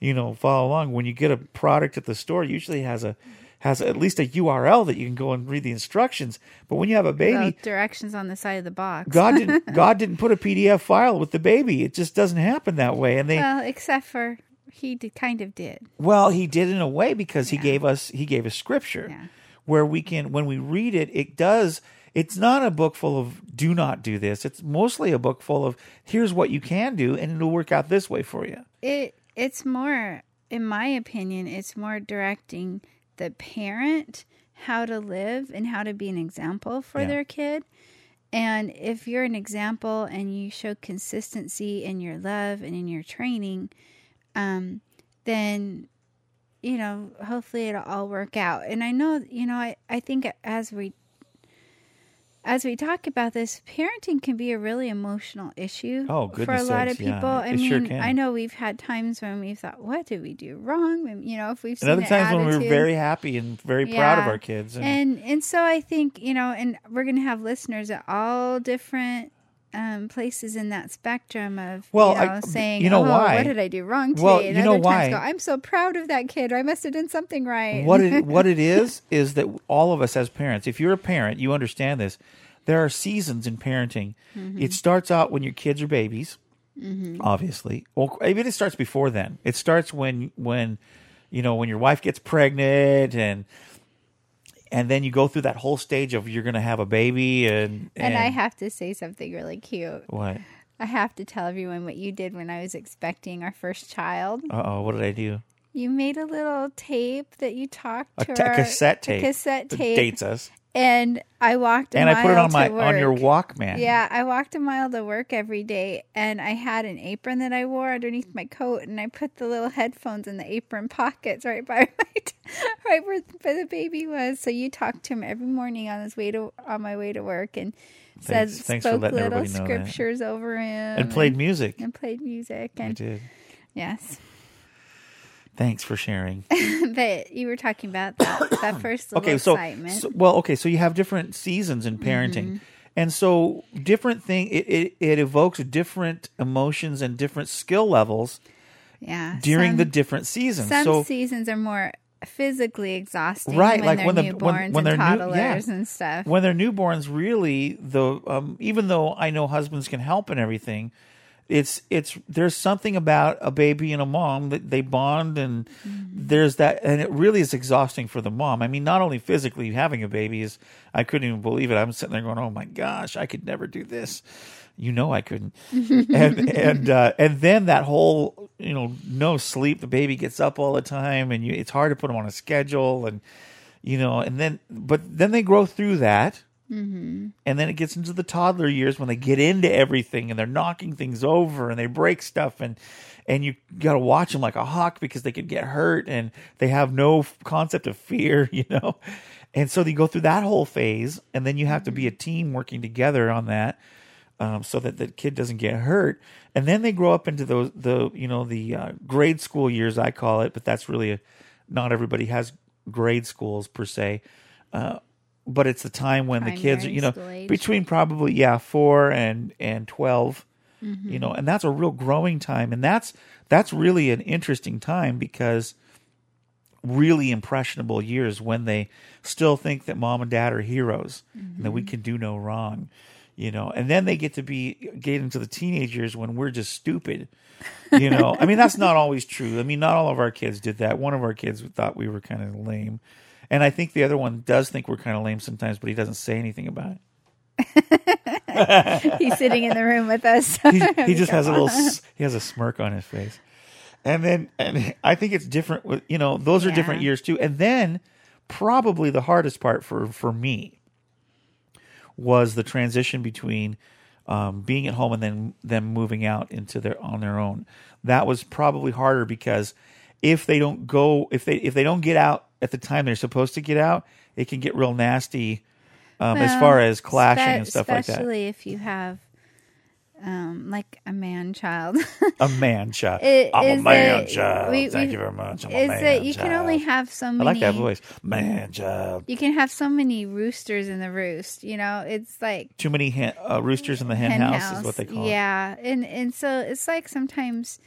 you know follow along. When you get a product at the store, it usually has a has at least a URL that you can go and read the instructions. But when you have a baby, Well, directions on the side of the box. God didn't [LAUGHS] God didn't put a PDF file with the baby. It just doesn't happen that way. And they well, except for he did, kind of did. Well, he did in a way because he gave us he gave us scripture Yeah. where we can when we read it, it does it's not a book full of do not do this. It's mostly a book full of here's what you can do and it'll work out this way for you. It it's more, in my opinion, it's more directing the parent how to live and how to be an example for Yeah. their kid. And if you're an example and you show consistency in your love and in your training, um, then you know, hopefully it'll all work out. And I know, you know, I, I think as we as we talk about this, parenting can be a really emotional issue Oh, for a lot of sakes, yeah. people. I It mean, sure. I know we've had times when we've thought, "What did we do wrong?" When, You know, if we've And other times when we were very happy and very proud of our kids. And, and and so I think you know, and we're gonna have listeners at all different um, places in that spectrum of Well, you know, I- saying, you know "Oh, why? what did I do wrong today?" Well, and you know other times why? go, "I'm so proud of that kid. I must have done something right." what it [LAUGHS] what it is is that all of us as parents, if you're a parent, you understand this. There are seasons in parenting. Mm-hmm. It starts out when your kids are babies, obviously. Well, even it starts before then. It starts when when you know when your wife gets pregnant and and then you go through that whole stage of you're going to have a baby and and I have to say something really cute. what? I have to tell everyone what you did when I was expecting our first child. Uh oh, what did I do? You made a little tape that you talked A, to ta- our cassette tape. A cassette tape. dates us, And I walked a and I put it on my to on your. Walkman. Yeah, I walked a mile to work every day, and I had an apron that I wore underneath my coat, and I put the little headphones in the apron pockets right by [LAUGHS] my, right where, where the baby was. So you talked to him every morning on his way to on my way to work, and said Thanks- thanks spoke little know that. scriptures over him, and played music. and played music, I and did. yes. Thanks for sharing. [LAUGHS] But you were talking about that, that [COUGHS] first little okay so, excitement. so well okay so you have different seasons in parenting Mm-hmm. and so different thing it, it, it evokes different emotions and different skill levels yeah, during some- the different seasons Some so seasons are more physically exhausting, Right, When like they're when the- newborns when- when and they're new- toddlers yeah. and stuff. when they're newborns really the um, even though i know husbands can help and everything it's it's there's something about a baby and a mom that they bond and Mm-hmm. there's that and it really is exhausting for the mom. I mean not only physically having a baby is i couldn't even believe it. I'm sitting there going oh my gosh i could never do this. You know i couldn't. [LAUGHS] And and uh, and then that whole you know no sleep the baby gets up all the time and you, it's hard to put them on a schedule and you know and then but then they grow through that and then it gets into the toddler years when they get into everything and they're knocking things over and they break stuff and and you got to watch them like a hawk because they could get hurt and they have no concept of fear [LAUGHS] you know? And so they go through that whole phase and then you have to be a team working together on that um, so that the kid doesn't get hurt. And then they grow up into those the you know the uh, grade school years i call it but that's really a, not everybody has grade schools per se uh, but it's the time when the kids, Primary you know, between probably yeah four and and 12 Mm-hmm. you know, and that's a real growing time, and that's that's really an interesting time because really impressionable years when they still think that mom and dad are heroes and that we can do no wrong, you know, and then they get to be get into the teenage years when we're just stupid. You know, I mean that's not [LAUGHS] always true. I mean, not all of our kids did that. One of our kids thought we were kind of lame, and I think the other one does think we're kind of lame sometimes, but he doesn't say anything about it. He's sitting in the room with us. [LAUGHS] he, [LAUGHS] he just has a little. He has a smirk on his face and then and i think it's different with you know those are different years too and then probably the hardest part for for me was the transition between um, being at home and then them moving out into their on their own that was probably harder because if they don't go if they if they don't get out at the time they're supposed to get out it can get real nasty um, as far as clashing spe- and stuff like that Especially if you have, um, like a man child. a man child. [LAUGHS] It- I'm a man child. we- Thank we- you very much. I'm a is man that you child. can only have so many? I like that voice. Man child. You can have so many roosters in the roost. You know, it's like Too many hen, uh, roosters in the hen, house, is what they call it. yeah, and and so it's like sometimes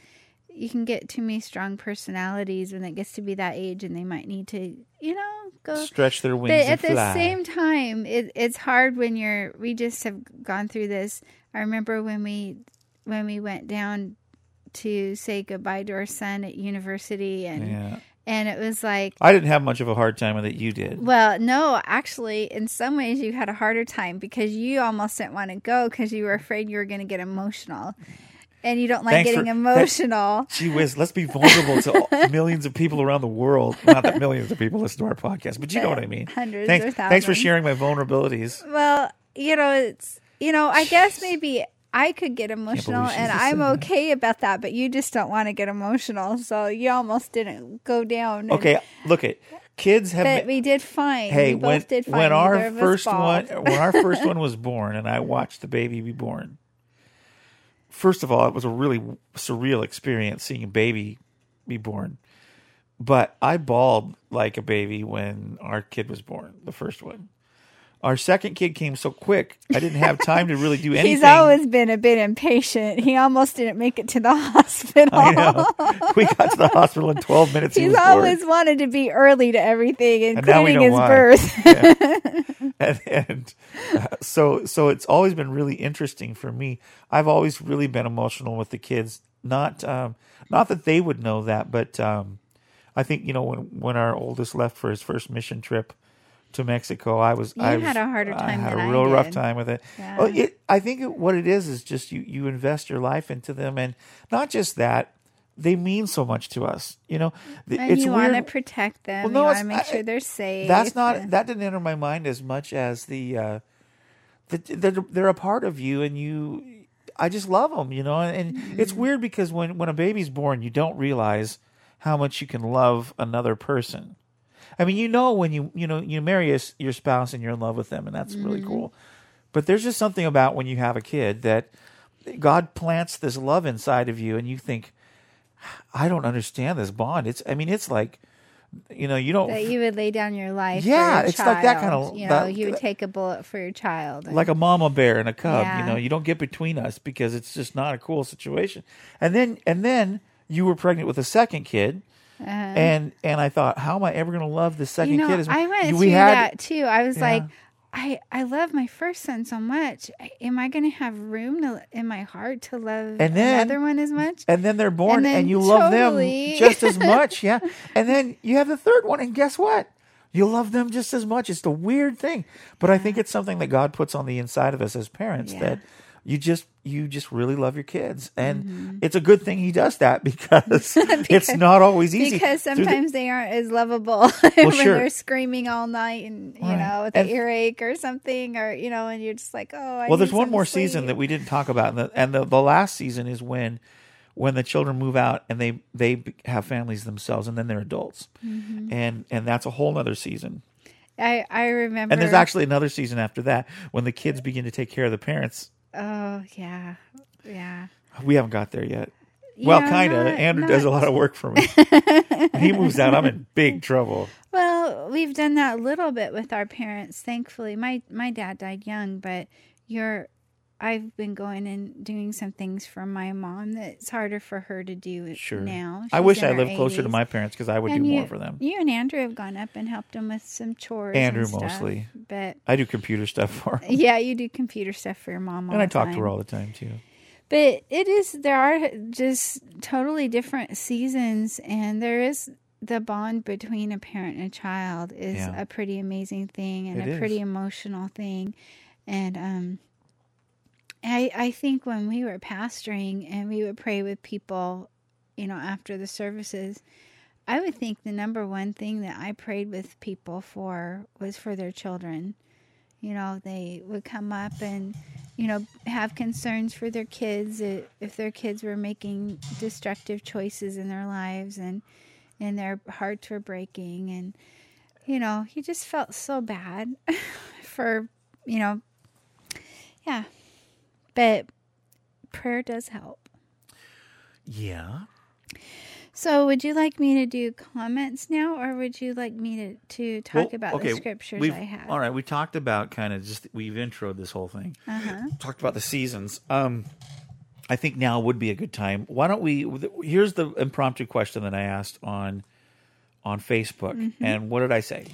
you can get too many strong personalities when it gets to be that age, and they might need to, you know, go Stretch their wings but at the fly. same time it, it's hard when you're we just have gone through this i remember when we when we went down to say goodbye to our son at university, and Yeah. and it was like, I didn't have much of a hard time with it. You did. well, no, actually, in some ways, you had a harder time because you almost didn't want to go because you were afraid you were going to get emotional, and you don't like Thanks getting for- emotional. [LAUGHS] Gee whiz, let's be vulnerable to [LAUGHS] millions of people around the world. Not that millions of people listen to our podcast, but you know what I mean. Hundreds thanks, or thanks for sharing my vulnerabilities. Well, you know, it's you know, I guess maybe I could get emotional, and I'm saying that. okay about that. But you just don't want to get emotional, so you almost didn't go down. and- Okay, look at kids have. but ma- we did fine. hey, we both when did fine. when our Neither of us first one when our first [LAUGHS] one was born, and I watched the baby be born. First of all, it was a really surreal experience seeing a baby be born. But I bawled like a baby when our kid was born, the first one. Our second kid came so quick, I didn't have time to really do [LAUGHS] anything. He's always been a bit impatient. He almost didn't make it to the [LAUGHS] hospital. I know. We got to the hospital in 12 minutes. He's born. always wanted to be early to everything, And now we including his why. birth. [LAUGHS] and, and uh, so so it's always been really interesting for me. I've always really been emotional with the kids. Not um, not that they would know that, but um, I think you know when when our oldest left for his first mission trip to Mexico, I was You I was, had a harder time. I had a real rough time with it. Yeah. Well, it I think it, what it is is just you you invest your life into them, and not just that. They mean so much to us, you know. Th- and it's you want to protect them. Well, no, you want to make I- sure they're safe. That's not that didn't enter my mind as much as the uh, the they're, they're a part of you, and you. I just love them, you know, and Mm-hmm. it's weird because when when a baby's born, you don't realize how much you can love another person. I mean, you know when you you know you marry a your spouse and you're in love with them, and that's really Mm-hmm. cool. But there's just something about when you have a kid that God plants this love inside of you, and you think, I don't understand this bond. It's I mean, it's like, you know, you don't that you would lay down your life. Yeah, for your it's like that kinda- You know, that- you would take a bullet for your child. like a mama bear and a cub. Yeah. You know, you don't get between us because it's just not a cool situation. And then and then you were pregnant with a second kid, and and I thought, how am I ever going to love the second Uh-huh. you know, kid? As I went we through had that too. I was Yeah. like, I I love my first son so much. Am I going to have room to, in my heart to love And then- another one as much? and then they're born, And and, you love them just as [LAUGHS] much. Yeah, and then you have the third one, and guess what? You love them just as much. It's the weird thing, but I think it's something that God puts on the inside of us as parents Yeah. that you just you just really love your kids, and Mm-hmm. it's a good thing He does that [LAUGHS] [LAUGHS] because, it's not always easy. Because Through the- sometimes they aren't as lovable [LAUGHS] when sure. they're screaming all night and you Right. know with And- an earache or something, or you know, and you're just like, oh, I well, there's one more sleep. season that we didn't talk about, and the, and the the last season is when when the children move out and they they have families themselves, and then they're adults, Mm-hmm. and and that's a whole other season. I I remember. And there's actually another season after that when the kids begin to take care of the parents. Oh yeah, yeah. We haven't got there yet. well, kind of. not- Andrew does a lot of work for me. when he moves out, I'm in [LAUGHS] big trouble. Well, we've done that a little bit with our parents. Thankfully, my my dad died young, but you're. I've been going and doing some things for my mom that's harder for her to do Sure. now. I wish I lived closer to my parents because I would And do you, more for them. You and Andrew have gone up and helped them with some chores. Andrew and stuff, mostly. but I do computer stuff [LAUGHS] for him. yeah, you do computer stuff for your mom. And I talk to her all the time, too. But it is there are just totally different seasons, and there is the bond between a parent and a child is Yeah. a pretty amazing thing and It a is. pretty emotional thing, and um. I, I think when we were pastoring and we would pray with people, you know, after the services, I would think the number one thing that I prayed with people for was for their children. You know, they would come up and, you know, have concerns for their kids if their kids were making destructive choices in their lives and and their hearts were breaking and you know, you just felt so bad [LAUGHS] for, you know, yeah. But prayer does help. Yeah. So, would you like me to do comments now, or would you like me to, to talk Well, about okay, the scriptures I have? All right, we talked about kind of just we've introed this whole thing. Uh-huh. Talked about the seasons. Um, I think now would be a good time. Why don't we? Here's the impromptu question that I asked on on Facebook, Mm-hmm. and what did I say?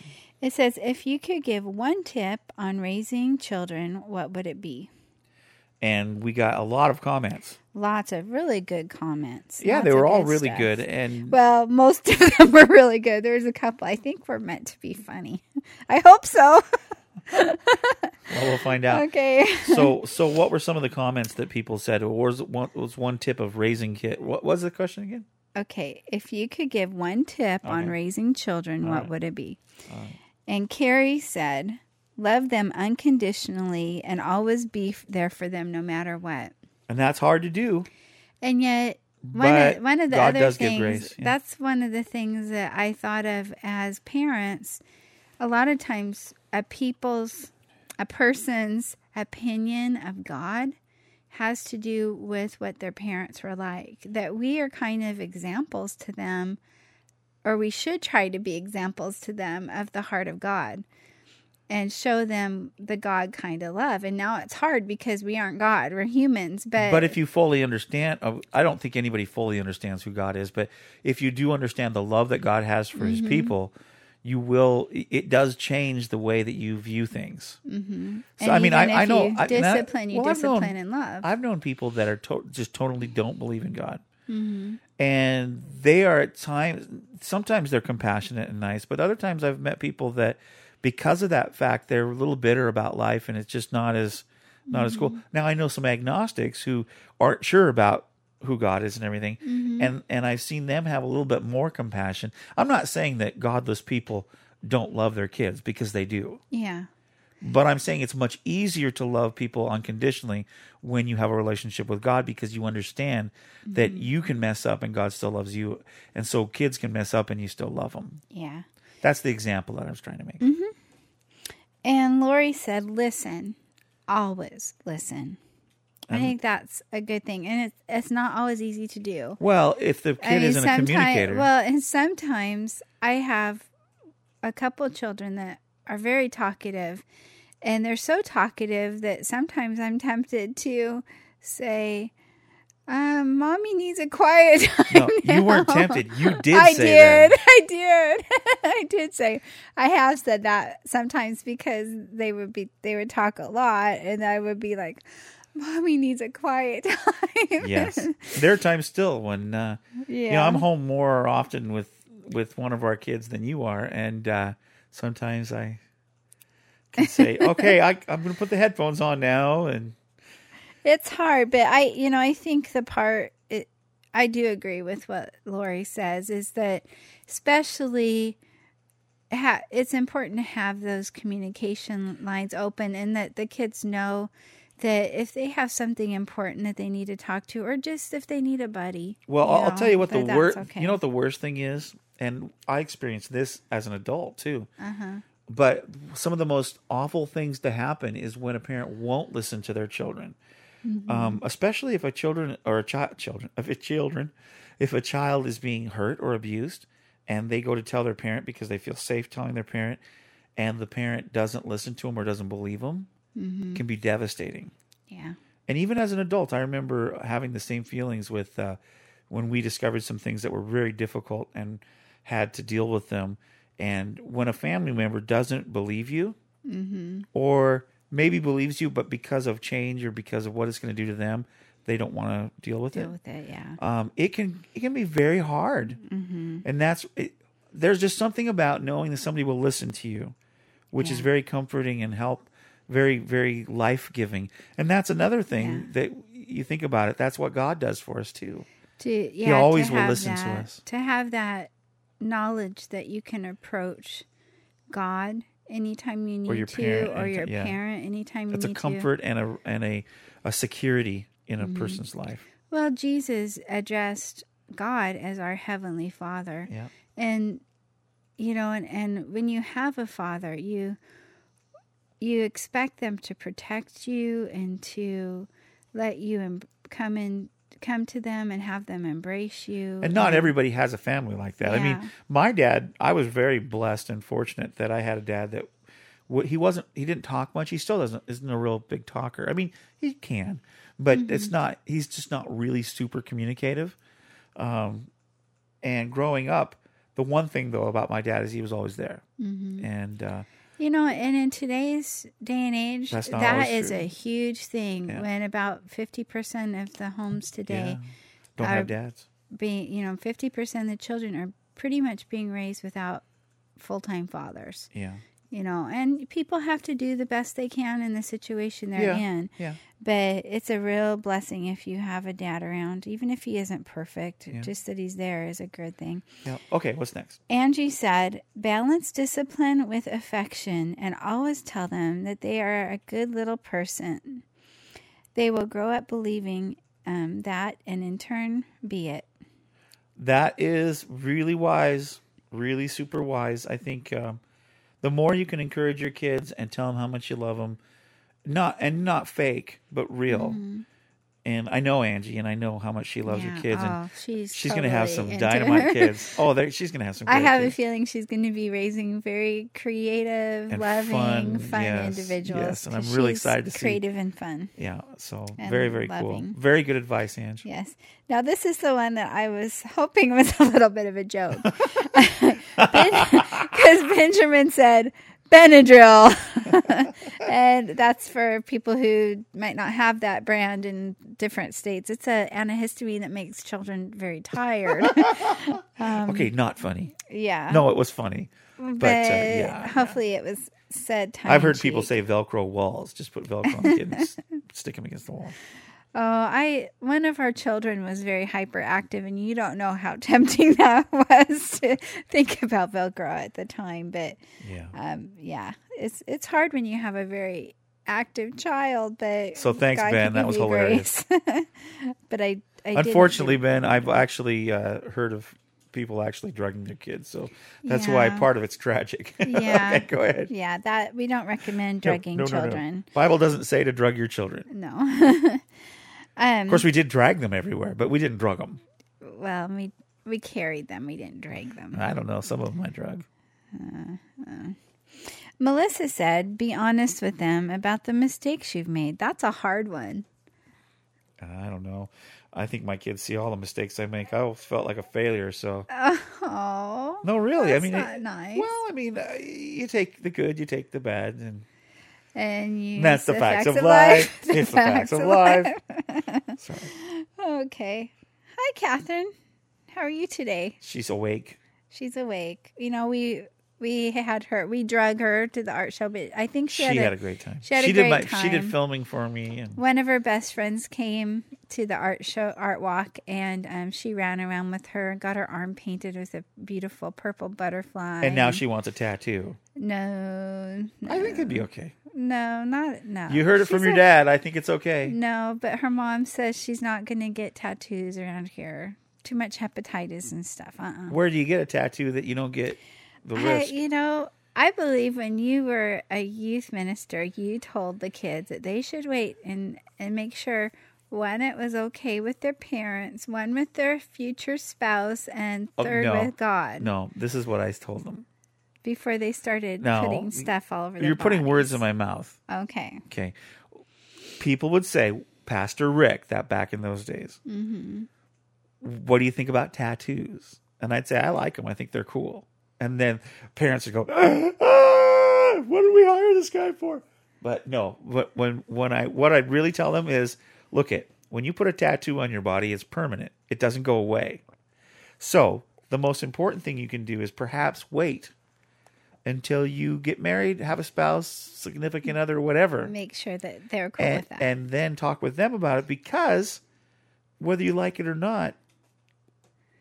It says, if you could give one tip on raising children, what would it be? And we got a lot of comments. lots of really good comments. Yeah, Lots they were all good really stuff. good, and Well, most [LAUGHS] of them were really good. There's a couple I think were meant to be funny. [LAUGHS] I hope so. [LAUGHS] well, we'll find out. okay. so, so what were some of the comments that people said? Or was one was one tip of raising kid? What was the question again? Okay, if you could give one tip on raising children, what would it be? And Carrie said, "Love them unconditionally and always be there for them no matter what." And that's hard to do. And yet, one of, one of the God other does give things grace, yeah. that's one of the things that I thought of as parents. A lot of times, a people's, a person's opinion of God has to do with what their parents were like. That we are kind of examples to them, or we should try to be examples to them of the heart of God and show them the God kind of love. And now it's hard because we aren't God, we're humans. But, But if you fully understand, uh, I don't think anybody fully understands who God is. But if you do understand the love that God has for Mm-hmm. His people, you will. It does change the way that you view things. Mm-hmm. So I mean, I, I know you I- and I- discipline, you well, I've known- discipline in love. I've known people that are to- just totally don't believe in God. Mm-hmm. And they are at times, sometimes they're compassionate and nice, but other times I've met people that, because of that fact, they're a little bitter about life, and it's just not as not as Mm-hmm. cool. Now I know some agnostics who aren't sure about who God is and everything, Mm-hmm. and and I've seen them have a little bit more compassion. I'm not saying that godless people don't love their kids because they do. yeah. But I'm saying it's much easier to love people unconditionally when you have a relationship with God because you understand that Mm-hmm. you can mess up and God still loves you. And so kids can mess up and you still love them. Yeah. That's the example that I was trying to make. Mm-hmm. And Lori said, listen, always listen. I think that's a good thing. And it's, it's not always easy to do. Well, if the kid I mean, isn't a communicator, Well, and sometimes I have a couple children that are very talkative, and they're so talkative that sometimes I'm tempted to say, um, "Mommy needs a quiet [LAUGHS] time." no, you weren't tempted. You [LAUGHS] did I did. that. [LAUGHS] I did. I did say. I have said that sometimes because they would be they would talk a lot, and I would be like, "Mommy needs a quiet time." Yes. There are times still when uh, yeah. you know I'm home more often with with one of our kids than you are, and uh, sometimes I can say, "Okay, I, I'm going to put the headphones on now," and It's hard, but I, you know, I think the part it, I do agree with what Lori says is that, especially, ha- it's important to have those communication lines open, and that the kids know that if they have something important that they need to talk to, or just if they need a buddy. Well, I'll, tell you what the worst. okay. You know what the worst thing is, and I experienced this as an adult too. Uh-huh. But some of the most awful things to happen is when a parent won't listen to their children, Mm-hmm. um, especially if a children or a child children if a children if a child is being hurt or abused, and they go to tell their parent because they feel safe telling their parent, and the parent doesn't listen to them or doesn't believe them, Mm-hmm. can be devastating. yeah. And even as an adult, I remember having the same feelings with uh, when we discovered some things that were very difficult and had to deal with them. And when a family member doesn't believe you, or maybe believes you, but because of change or because of what it's going to do to them, they don't want to deal with Deal it. with it, yeah. Um, it can it can be very hard, and that's it, there's just something about knowing that somebody will listen to you, which is very comforting and help, very very life giving. And that's another thing Yeah. that you think about it. That's what God does for us too. to yeah, always to will listen to us. To have that knowledge that you can approach God anytime you need your to, parent or your yeah. parent anytime That's you need to. That's a comfort and a and a a security in a Mm-hmm. person's life. Well, Jesus addressed God as our heavenly Father, Yeah. and you know, and and when you have a father, you you expect them to protect you and to let you em- come in come to them and have them embrace you And not everybody has a family like that. I mean, my dad, I was very blessed and fortunate that I had a dad that w- he wasn't, he didn't talk much. He still doesn't, isn't a real big talker. I mean, he can, but Mm-hmm. it's not, he's just not really super communicative. Um, and growing up, the one thing though about my dad is he was always there. Mm-hmm. And, uh, You know, and in today's day and age, That's not that true. a huge thing. Yeah. When about fifty percent of the homes today Yeah. Don't have dads. being, you know, fifty percent of the children are pretty much being raised without full time fathers. Yeah. You know, and people have to do the best they can in the situation they're Yeah. in. Yeah. But it's a real blessing if you have a dad around, even if he isn't perfect. Yeah. Just that he's there is a good thing. Yeah. Okay. What's next? Angie said, balance discipline with affection and always tell them that they are a good little person. They will grow up believing um, that and in turn be it. That is really wise, really super wise. I think um, the more you can encourage your kids and tell them how much you love them, not and not fake, but real. Mm-hmm. And I know Angie, and I know how much she loves Yeah. Oh, her kids, Oh, and she's she's going to have some dynamite it. kids. Oh, there- she's going to have some. I have a feeling she's going to be raising very creative, And loving, fun, fun, yes, individuals. yes, and I'm really excited to see- Creative and fun. Yeah, so and very very cool. Very good advice, Angie. Yes. Now this is the one that I was hoping was [LAUGHS] a little bit of a joke, [LAUGHS] because [LAUGHS] Benjamin said Benadryl, [LAUGHS] and that's for people who might not have that brand in different states. It's a antihistamine that makes children very tired. [LAUGHS] Um, okay, not funny. yeah. No, it was funny, but, but uh, yeah. hopefully it was said. I've heard in people say Velcro walls. Just put Velcro on the kid and s- stick him against the wall. Oh, I one of our children was very hyperactive, and you don't know how [LAUGHS] tempting that was to think about Velcro at the time. But Yeah. um, yeah, it's it's hard when you have a very active child. But So thanks, God Ben. That was hilarious. [LAUGHS] but I, I Unfortunately, Ben, I've actually uh, heard of people actually drugging their kids, so that's why part of it's tragic. [LAUGHS] Yeah. okay, go ahead. yeah, that we don't recommend drugging no, no, no. children. Bible doesn't say to drug your children. No. Um, Of course, we did drag them everywhere, but we didn't drug them. well, we we carried them. We didn't drag them. I don't know. Some of them I drug. Melissa said, "Be honest with them about the mistakes you've made." That's a hard one. I don't know. I think my kids see all the mistakes I make. I felt like a failure. So [LAUGHS] Oh, no, really. I mean, not it- nice. Well, I mean, uh, you take the good, you take the bad, and and you. that's the facts, of life. It's the facts of life. Sorry. Okay. Hi, Catherine. How are you today? She's awake. She's awake. You know, we we had her. We drug her to the art show, but I think she, She, had, had, a, a great time. she had a did great my she did filming for me, and One of her best friends came to the art show, art walk, and um, she ran around with her and got her arm painted with a beautiful purple butterfly. and now she wants a tattoo. no, no, I think it'd be okay. no, not no. You heard it from your a- dad. I think it's okay. No, but her mom says she's not going to get tattoos around here. Too much hepatitis and stuff. Uh uh Where do you get a tattoo that you don't get the I, you know, I believe when you were a youth minister, you told the kids that they should wait and, and make sure one, it was okay with their parents, one with their future spouse, and Oh, third no. with God No, this is what I told them. before they started No, putting stuff all over their You're putting words in my mouth. Okay. Okay. People would say, Pastor Rick, that back in those days. Mm-hmm. What do you think about tattoos? And I'd say, I like them. I think they're cool. And then parents would go, "Ah, what did we hire this guy for? But no, what when when I what I'd really tell them is, look it when you put a tattoo on your body, it's permanent. It doesn't go away. So the most important thing you can do is perhaps wait until you get married, have a spouse, significant other, whatever Make sure that they're cool and, with that. and then talk with them about it because whether you like it or not,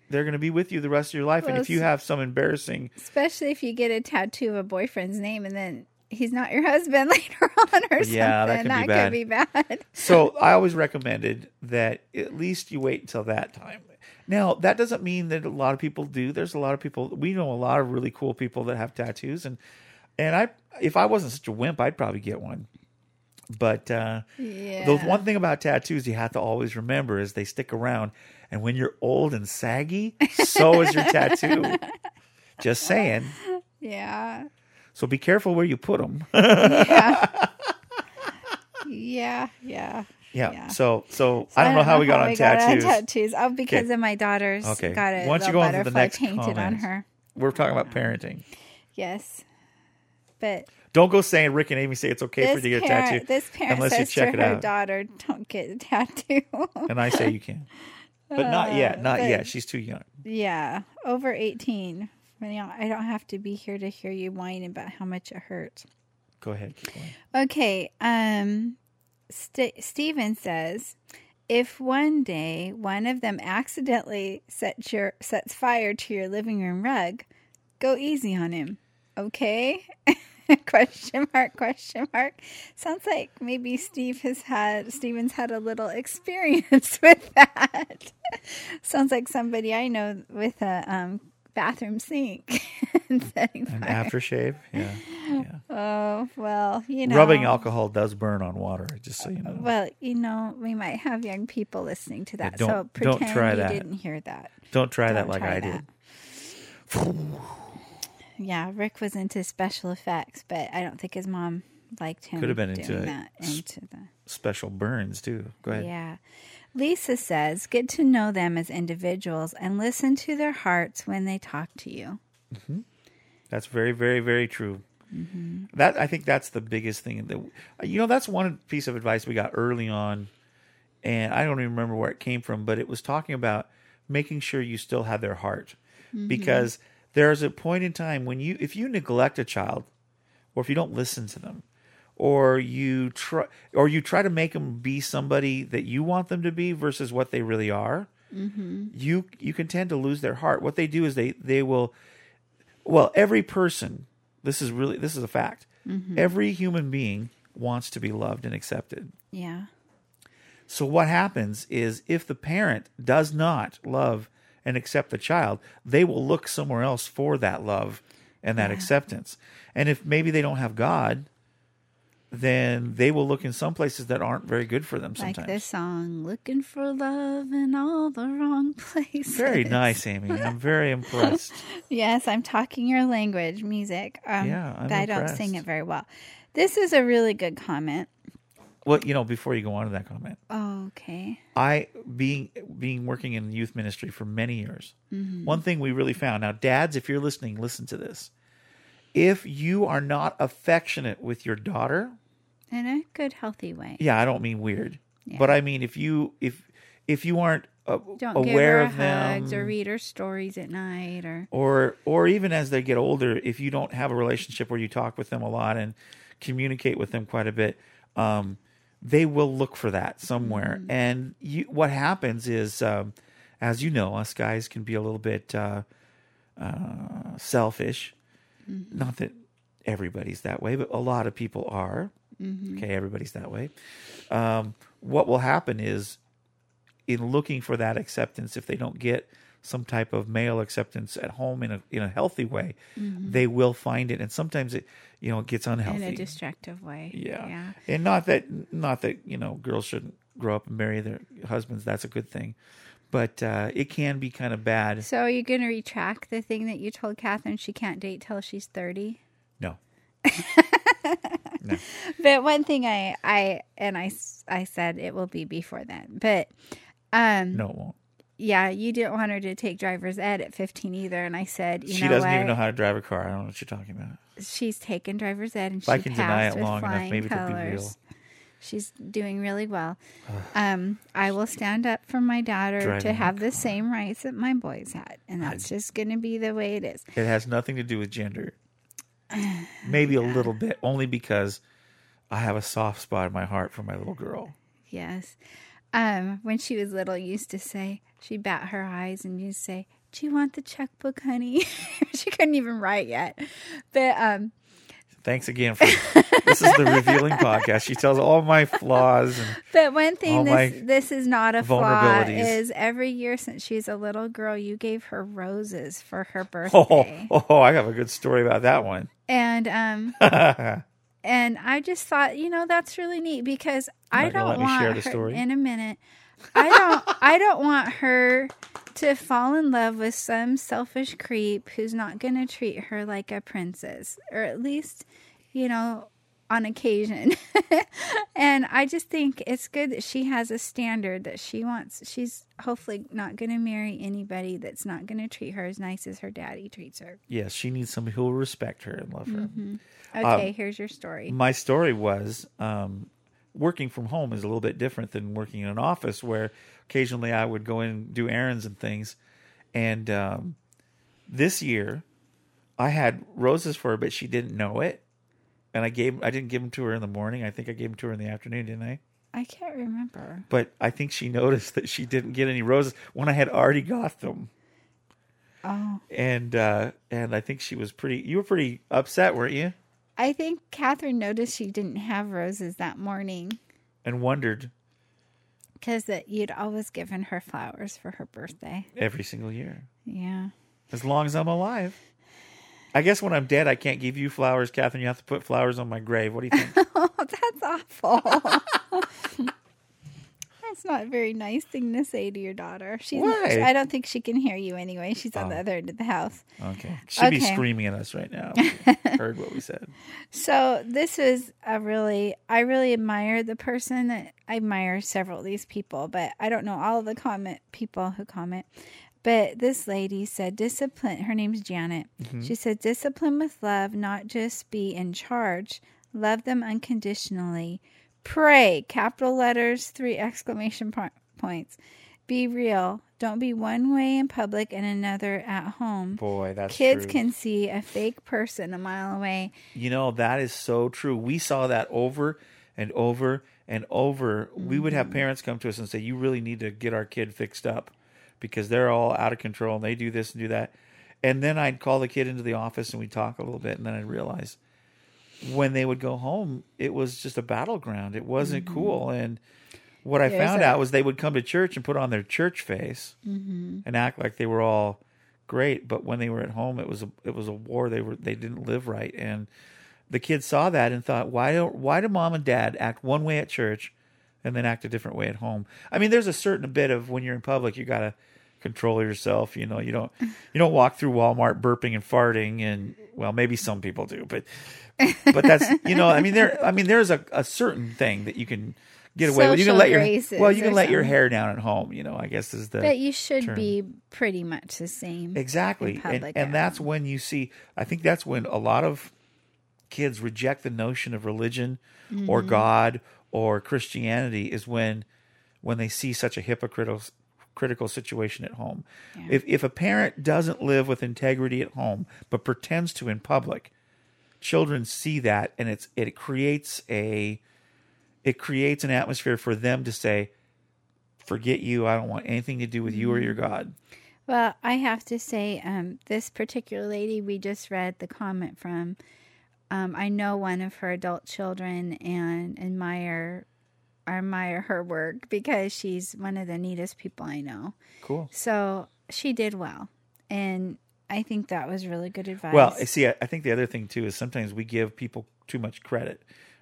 they're going to be with you the rest of your life. and if you have some embarrassing, Especially if you get a tattoo of a boyfriend's name and then he's not your [LAUGHS] husband later on or Yeah, that something. could be bad. could be bad. so I always recommended that at least you wait until that time. Now that doesn't mean that a lot of people do. There's a lot of people we know a lot of really cool people that have tattoos, and and I if I wasn't such a wimp, I'd probably get one. But uh, Yeah. the one thing about tattoos you have to always remember is they stick around, and when you're old and saggy, so is your tattoo. [LAUGHS] Just saying. Yeah. So be careful where you put them. [LAUGHS] Yeah. yeah. Yeah. yeah. Yeah. So so I don't know how we got on tattoos. tattoos. Oh, because Okay. of my daughter's Okay. got a Why don't you go on to the next painted on her. We're talking about parenting. Yes. But Don't go saying Rick and Amy say it's okay for you to get a parent, tattoo this parent unless you says check to it her out. daughter, "Don't get a tattoo." And I say you [LAUGHS] can, but not yet. Not Uh, but- yet. She's too young. yeah, over eighteen. I don't have to be here to hear you whine about how much it hurts. Go ahead. Okay. Um, St- Steven says, if one day one of them accidentally sets your sets fire to your living room rug, go easy on him. Okay? [LAUGHS] [LAUGHS] question mark question mark sounds like maybe steve has had steven's had a little [LAUGHS] experience [LAUGHS] with that sounds like somebody i know with a um, bathroom sink and setting An fire. aftershave. Yeah. yeah. oh well you know Rubbing alcohol does burn on water. Just so you know. Well, you know, we might have young people listening to that, don't- so don't pretend try you that. didn't hear that. Don't try that Don't like try I that. did. Yeah, Rick was into special effects, but I don't think his mom liked him. Could have been doing into it. that. Into the Special burns too. Go ahead. yeah. Lisa says, "Get to know them as individuals and listen to their hearts when they talk to you." That's very, very, very true. Mm-hmm. That I think that's the biggest thing. That you know, that's one piece of advice we got early on, and I don't even remember where it came from, but it was talking about making sure you still have their heart, Mm-hmm. because there's a point in time when you, if you neglect a child, or if you don't listen to them, or you try, or you try to make them be somebody that you want them to be versus what they really are, mm-hmm. you you can tend to lose their heart. What they do is they they will well, every person, this is really this is a fact. Mm-hmm. Every human being wants to be loved and accepted. Yeah. So what happens is if the parent does not love and accept the child, they will look somewhere else for that love and that acceptance. And if maybe they don't have God, then they will look in some places that aren't very good for them sometimes. Like this song, "Looking for Love in All the Wrong Places." Very nice, [LAUGHS] Amy. I'm very impressed. [LAUGHS] Yes, I'm talking your language, music. Um, Yeah, I'm but I don't sing it very well. This is a really good comment. Well, you know, before you go on to that comment, Okay. I being being working in youth ministry for many years. One thing we really found now, dads, if you're listening, listen to this. If you are not affectionate with your daughter, In a good, healthy way. yeah, I don't mean weird, but I mean if you if if you aren't uh, Don't aware give of her them, hugs or read her stories at night or or or even as they get older, if you don't have a relationship where you talk with them a lot and communicate with them quite a bit, um, they will look for that somewhere. And you, what happens is, um, as you know, us guys can be a little bit uh, uh, selfish. Not that everybody's that way, but a lot of people are. Okay, everybody's that way. Um, what will happen is in looking for that acceptance, if they don't get some type of male acceptance at home in a in a healthy way, they will find it, and sometimes it you know it gets unhealthy. in a destructive way. yeah. Yeah. and not that not that you know girls shouldn't grow up and marry their husbands. That's a good thing, but uh, it can be kind of bad. So are you going to retract the thing that you told Catherine she can't date till she's 30? No, [LAUGHS] no. But one thing I I and I s- I said it will be before then. But um no, it won't. Yeah, you didn't want her to take driver's ed at 15 either and I said, you she know doesn't what? even know how to drive a car. I don't know what you're talking about. she's taken driver's ed and she If I can deny it with long enough, maybe it'll be colors. real. She's doing really well. um, I will stand up for my daughter to have the same rights that my boys had, and that's just going to be the way it is. It has nothing to do with gender. [SIGHS] Maybe a little bit, only because I have a soft spot in my heart for my little girl. Yes. Um, when she was little, used to say she'd bat her eyes and you'd say, "Do you want the checkbook, honey?" [LAUGHS] she couldn't even write yet, but um, Thanks again for this is the revealing [LAUGHS] podcast. She tells all my flaws But one thing this this is not a flaw is every year since she's a little girl, you gave her roses for her [LAUGHS] oh, birthday, oh, I have a good story about that one. and um, and I just thought, you know, that's really neat because I don't let me want share the her story? in a minute. I don't I don't want her to fall in love with some selfish creep who's not going to treat her like a princess, or at least, you know, on occasion. [LAUGHS] and I just think it's good that she has a standard that she wants. She's hopefully not going to marry anybody that's not going to treat her as nice as her daddy treats her. Yes, she needs somebody who will respect her and love her. Mm-hmm. Okay, here's your story. My story was um, working from home is a little bit different than working in an office where occasionally I would go in and do errands and things. And um, this year, I had roses for her, but she didn't know it. And I gave I didn't give them to her in the morning. I think I gave them to her in the afternoon, didn't I? I can't remember. But I think she [LAUGHS] noticed that she didn't get any roses when I had already got them. Oh, And uh, and I think she was pretty. You were pretty upset, weren't you? I think Catherine noticed she didn't have roses that morning And wondered because that you'd always given her flowers for her birthday. every single year. Yeah. As long as I'm alive. I guess when I'm dead, I can't give you flowers, Catherine. You have to put flowers on my grave. What do you think? [LAUGHS] Oh, that's awful. [LAUGHS] that's not a very nice thing to say to your daughter. She's Why? I don't think she can hear you anyway. She's on the Oh. other end of the house. Okay. She'd be screaming at us right now. [LAUGHS] Heard what we said. So this is a really I really admire the person that I admire several of these people, but I don't know all of the comment people who comment. But this lady said discipline her name's Janet. Mm-hmm. She said discipline with love, not just be in charge. Love them unconditionally. Pray, capital letters, three exclamation po- points. Be real. Don't be one way in public and another at home. Boy, that's Kids true. can see a fake person a mile away. You know, that is so true. We saw that over and over and over. We would Mm-hmm. have parents come to us and say, You really need to get our kid fixed up because they're all out of control and they do this and do that. And then I'd call the kid into the office and we'd talk a little bit. And then I'd realize when they would go home, it was just a battleground. It wasn't cool. And what I Mm-hmm. Found a- out was they would come to church and put on their church face Mm-hmm. and act like they were all great. But when they were at home, it was a it was a war. They were they didn't live right, and the kids saw that and thought, why don't why do mom and dad act one way at church, and then act a different way at home? I mean, there's a certain bit of when you're in public, you gotta control yourself. You know, you don't you don't walk through Walmart burping and farting, and well, maybe some people do, but but that's you know, I mean, there I mean, there's a, a certain thing that you can. Get away with. You can let your well. You can or let your hair down at home. You know, I guess is the But you should term. be pretty much the same. Exactly. And, and that's when you see, I think that's when a lot of kids reject the notion of religion or Mm-hmm. God or Christianity is when when they see such a hypocritical critical situation at home. If if a parent doesn't live with integrity at home but pretends to in public, children see that and it's it creates a it creates an atmosphere for them to say forget you i don't want anything to do with you or your god Well, I have to say, um, this particular lady we just read the comment from. Um, I know one of her adult children and admire admire her work because she's one of the neatest people I know. cool So she did well, and I think that was really good advice. Well, see, I I think the other thing too is sometimes we give people too much credit.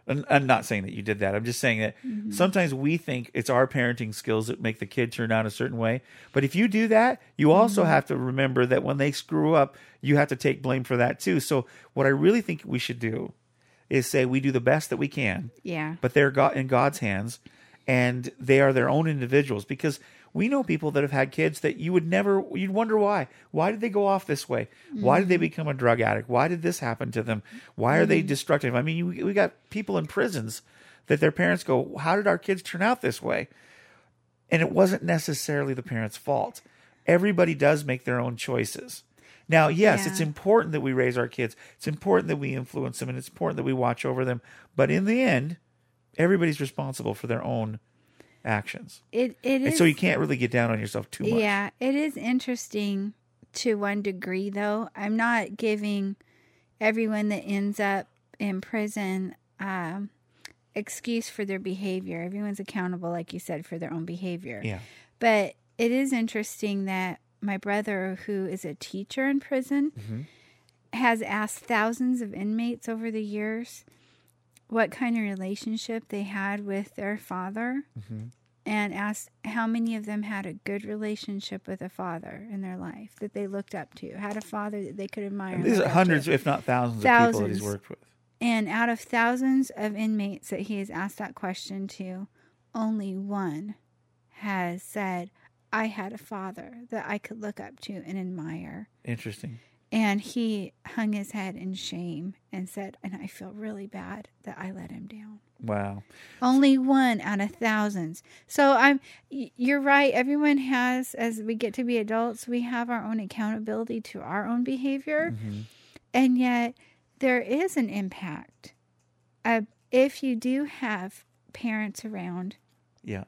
And I'm not saying that you did that. I'm just saying that Mm-hmm. sometimes we think it's our parenting skills that make the kid turn out a certain way. But if you do that, you also Mm-hmm. have to remember that when they screw up, you have to take blame for that too. So what I really think we should do is say we do the best that we can yeah, but they're God in God's hands, and they are their own individuals. Because we know people that have had kids that you would never, you'd wonder why. Why did they go off this way? Why did they mm-hmm. become a drug addict? Why did this happen to them? Why are they mm-hmm. destructive? I mean, we, we got people in prisons that their parents go, "How did our kids turn out this way?" And it wasn't necessarily the parents' fault. Everybody does make their own choices. Now, yes, Yeah. it's important that we raise our kids. It's important that we influence them, and it's important that we watch over them. But in the end, everybody's responsible for their own actions. it it And is. so you can't really get down on yourself too much. Yeah, it is interesting to one degree, though. I'm not giving everyone that ends up in prison um, excuse for their behavior. Everyone's accountable, like you said, for their own behavior. Yeah. But it is interesting that my brother, who is a teacher in prison, Mm-hmm. has asked thousands of inmates over the years what kind of relationship they had with their father Mm-hmm. and asked how many of them had a good relationship with a father in their life that they looked up to, had a father that they could admire. and These are hundreds, to. if not thousands, of people that he's worked with. And out of thousands of inmates that he has asked that question to, only one has said, I had a father that I could look up to and admire. Interesting. And he hung his head in shame and said, And I feel really bad that I let him down. Wow. Only one out of thousands. So I'm you're right. Everyone has as we get to be adults, we have our own accountability to our own behavior. And yet there is an impact. Uh, if you do have parents around Yeah.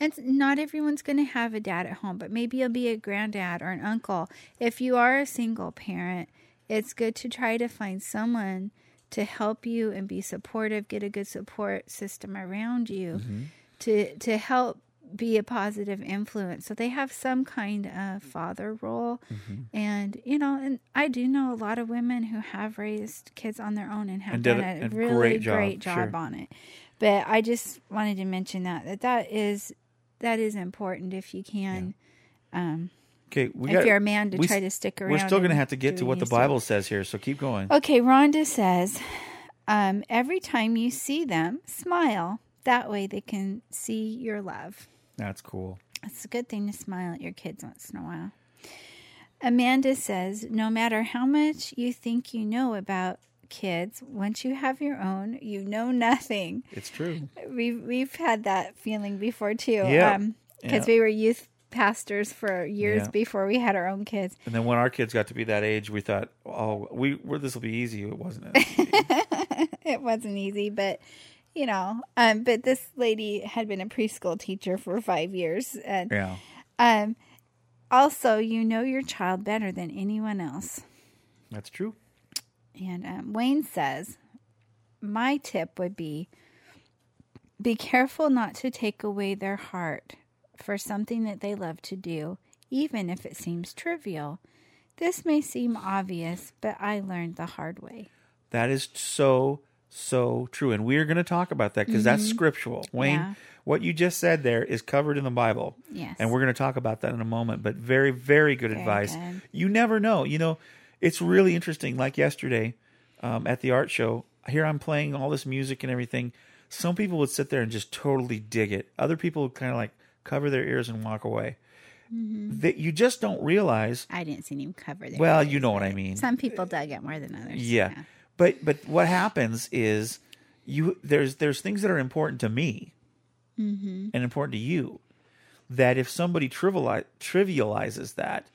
and not everyone's going to have a dad at home, but maybe you'll be a granddad or an uncle. If you are a single parent, it's good to try to find someone to help you and be supportive, get a good support system around you mm-hmm. to to help be a positive influence. So they have some kind of father role. Mm-hmm. And you know, and I do know a lot of women who have raised kids on their own and have And done a- a, a really great job, great job sure. on it. But I just wanted to mention that that that is that is important if you can. Okay. We if got, you're a man to we try to stick around. We're still going to have to get to what the. Bible says here, so keep going. Okay, Rhonda says, um, every time you see them, smile. That way they can see your love. That's cool. It's a good thing to smile at your kids once in a while. Amanda says, no matter how much you think you know about kids, once you have your own, you know [LAUGHS] nothing. It's true. We've we've had that feeling before too. Yeah. because Yeah. we were youth pastors for years Yeah. before we had our own kids. And then when our kids got to be that age, we thought, oh, we we this will be easy. It wasn't. It? [LAUGHS] it wasn't easy, but you know, um, but this lady had been a preschool teacher for five years, and yeah. um, also you know your child better than anyone else. That's true. And um, Wayne says, my tip would be be careful not to take away their heart for something that they love to do, even if it seems trivial. This may seem obvious, but I learned the hard way. That is so so true, and we are going to talk about that because that's scriptural. Wayne, Mm-hmm. Yeah. what you just said there is covered in the Bible. Yes. and we're going to talk about that in a moment. But very very good advice. good. You never know. You know, it's really interesting. Like yesterday um, at the art show, here I'm playing all this music and everything. Some people would sit there and just totally dig it. Other people would kind of like cover their ears and walk away. Mm-hmm. That you just don't realize. I didn't see him cover there. Well, you know what I mean. Some people dug it more than others. Yeah. But but what happens is you there's there's things that are important to me and important to you that if somebody triviali- trivializes that,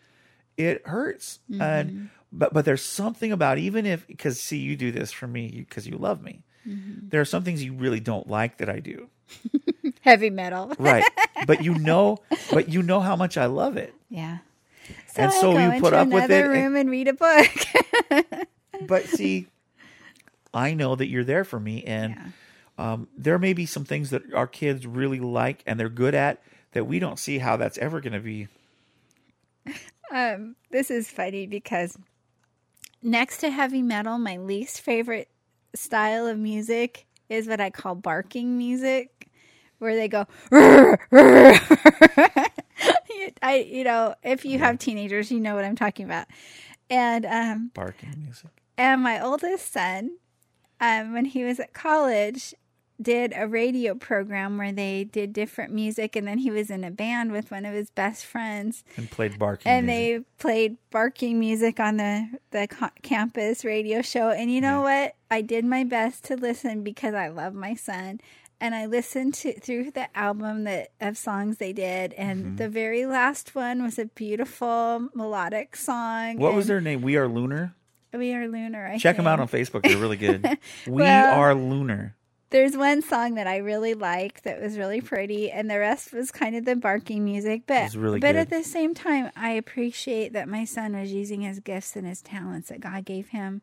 it hurts. And but but there's something about even if because see you do this for me because you love me. There are some things you really don't like that I do. [LAUGHS] Heavy metal. Right. [LAUGHS] but you know but you know how much I love it. Yeah. So And I so go you put up with it and- room and read a book. [LAUGHS] but see, I know that you're there for me, and um, there may be some things that our kids really like and they're good at that we don't see how that's ever going to be. um, this is funny because next to heavy metal, my least favorite style of music is what I call barking music, where they go. [LAUGHS] I, you know, if you have teenagers, you know what I'm talking about. And um, Barking music. and my oldest son, um, when he was at college, did a radio program where they did different music, and then he was in a band with one of his best friends, And played barking and music. they played barking music on the the co- campus radio show. And you know what? I did my best to listen because I love my son. And I listened to through the album that of songs they did, and Mm-hmm. the very last one was a beautiful melodic song. what was their name? We Are Lunar? We are lunar. I Check them out on. Facebook. They're really good. [LAUGHS] we Well- Are Lunar. There's one song that I really liked that was really pretty, and the rest was kind of the barking music. But really but good. at the same time, I appreciate that my son was using his gifts and his talents that God gave him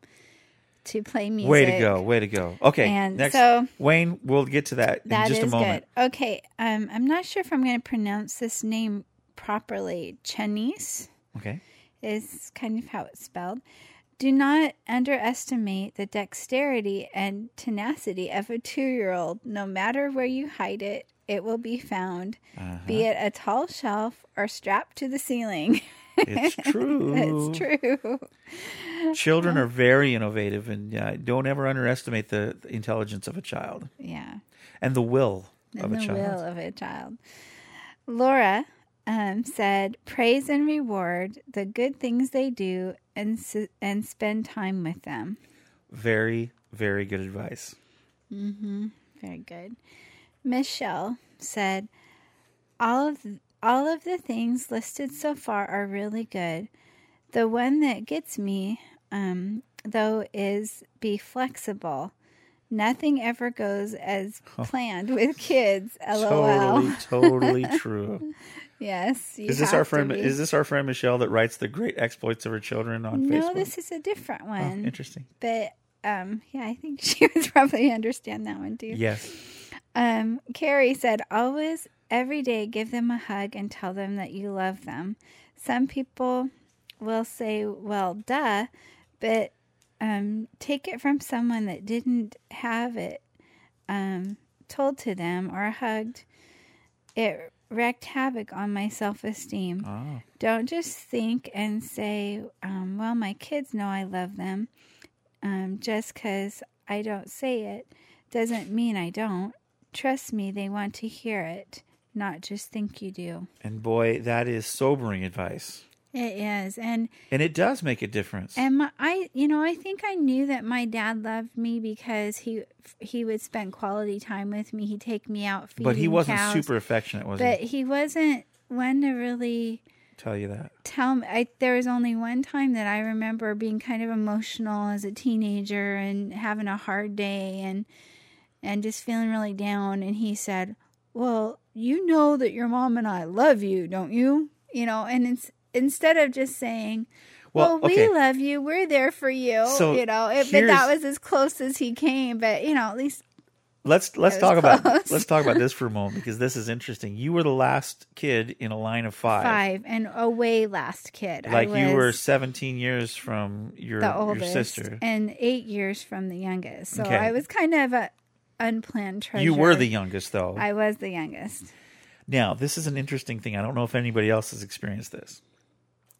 to play music. Way to go. Way to go. Okay. And next. so- Wayne, we'll get to that, That in is just a moment. good. Okay, um, I'm not sure if I'm going to pronounce this name properly. Chanice Okay. is kind of how it's spelled. Do not underestimate the dexterity and tenacity of a two year old. No matter where you hide it, it will be found, Uh-huh. be it a tall shelf or strapped to the ceiling. It's [LAUGHS] true. it's true. Children are very innovative, and uh, don't ever underestimate the, the intelligence of a child Yeah. and the will of and a the child. will of a child. Laura um, said, "Praise and reward the good things they do, and and spend time with them." Very, very good advice. Mm-hmm. Very good. Michelle said, "All of all of the things listed so far are really good. The one that gets me, um, though, is be flexible." Nothing ever goes as [LAUGHS] planned with kids. LOL. Totally, totally [LAUGHS] true. Yes. Is this our friend? Is this our friend Michelle that writes the great exploits of her children on No, Facebook? No, this is a different Oh, one. interesting. but um, yeah, I think [LAUGHS] she would probably understand that one too. Yes. Um, Carrie said, always, every day, give them a hug and tell them that you love them. Some people will say, well, duh, but um, take it from someone that didn't have it um, told to them or hugged. It wreaked havoc on my self esteem. Oh, Don't just think and say, um, well, my kids know I love them. Um, just because I don't say it doesn't mean I don't. Trust me, they want to hear it, not just think you do. and boy, that is sobering advice, It is. And, and it does make a difference. and my, I, you know, I think I knew that my dad loved me because he, he would spend quality time with me. He'd take me out feeding but he wasn't cows. super affectionate, was But he? he wasn't one to really Tell you that. tell me I, there was only one time that i remember being kind of emotional as a teenager and having a hard day and and just feeling really down and he said well you know that your mom and i love you don't you you know and it's instead of just saying Well, well, okay. we love you. We're there for you. So you know, it, but that was as close as he came. But you know, at least Let's let's talk was about let's talk about this for a [LAUGHS] moment because this is interesting. You were the last kid in a line of five. five and away last kid. Like you were 17 years from your the your sister. and eight years from the youngest. So Okay. I was kind of a unplanned treasure. You were the youngest though. I was the youngest. Now, this is an interesting thing. I don't know if anybody else has experienced this.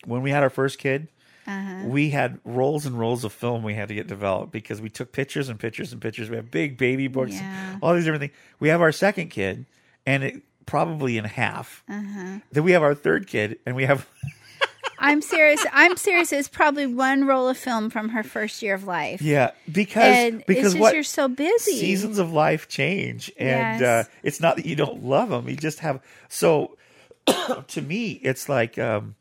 When we had our first kid, Uh-huh. we had rolls and rolls of film we had to get developed because we took pictures and pictures and pictures. We have big baby books, Yeah. all these different things. We have our second kid, and it probably in half. Uh-huh. Then we have our third kid, and we have [LAUGHS] I'm serious. I'm serious. It's probably one roll of film from her first year of life. yeah because and because what you're so busy. seasons of life change and Yes. uh, it's not that you don't love them you just have so [COUGHS] to me it's like um,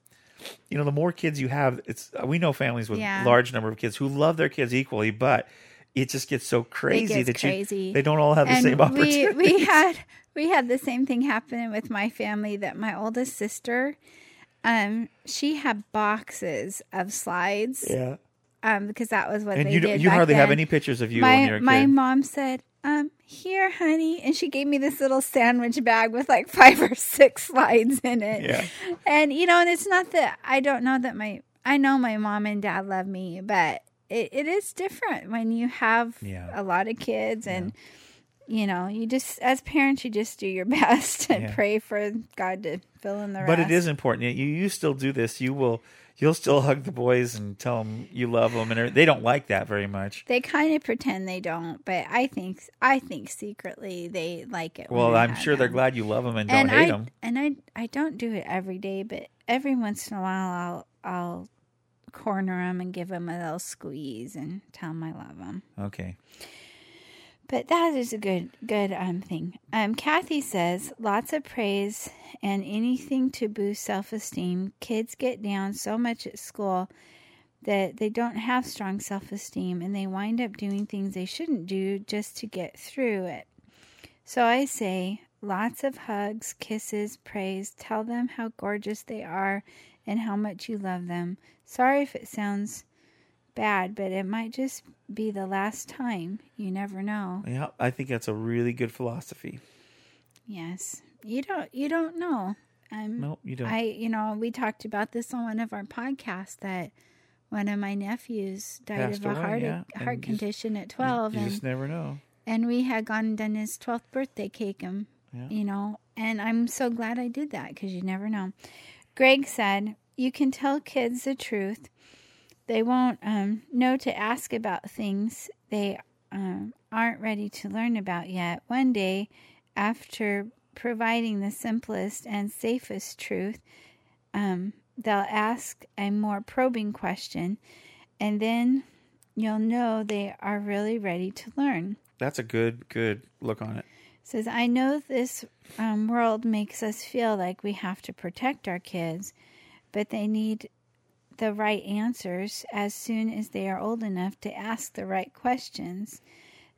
you know the more kids you have it's we know families with Yeah. large number of kids who love their kids equally but it just gets so crazy gets that crazy. you they don't all have the and same we opportunities we [LAUGHS] had we had the same thing happen with my family that my oldest sister um she had boxes of slides yeah um because that was what and they you did you hardly have any pictures of you my when you're a my kid mom said um here honey and she gave me this little sandwich bag with like [LAUGHS] five or six slides in it Yeah. and you know and it's not that i don't know that my i know my mom and dad love me but it, it is different when you have Yeah. a lot of kids and you know you just as parents you just do your [LAUGHS] best and Yeah. pray for god to fill in the rest but it is important you you still do this you will you'll still hug the boys mm. and tell them you love them and er, they don't like that very much. They kind of pretend they don't but i think i think secretly they like it well I i'm have sure they're glad you love them and don't and hate I them and I I don't do it every day, but every once in a while I'll I'll corner them and give them a little squeeze and tell them I love them. okay But that is a good good um thing. Um, Kathy says lots of praise and anything to boost self esteem. Kids get down so much at school that they don't have strong self esteem and they wind up doing things they shouldn't do just to get through it. So I say lots of hugs, kisses, praise. Tell them how gorgeous they are and how much you love them. Sorry if it sounds bad, but it might just be the last time. You never know. Yeah, I think that's a really good philosophy. Yes. You don't you don't know. Um No, you don't. I you know, we talked about this on one of our podcasts that one of my nephews died Passed of a away, heart yeah, and heart just- condition at You- 12 you, and just never know. and we had gone and done his 12th birthday cake him Yeah. you know and i'm so glad i did that because you never know greg said you can tell kids the truth They won't um, know to ask about things they um, aren't ready to learn about yet. One day, after providing the simplest and safest truth, um, they'll ask a more probing question, and then you'll know they are really ready to learn. That's a good good look on it. says, I know this um, world makes us feel like we have to protect our kids, but they need the right answers as soon as they are old enough to ask the right questions.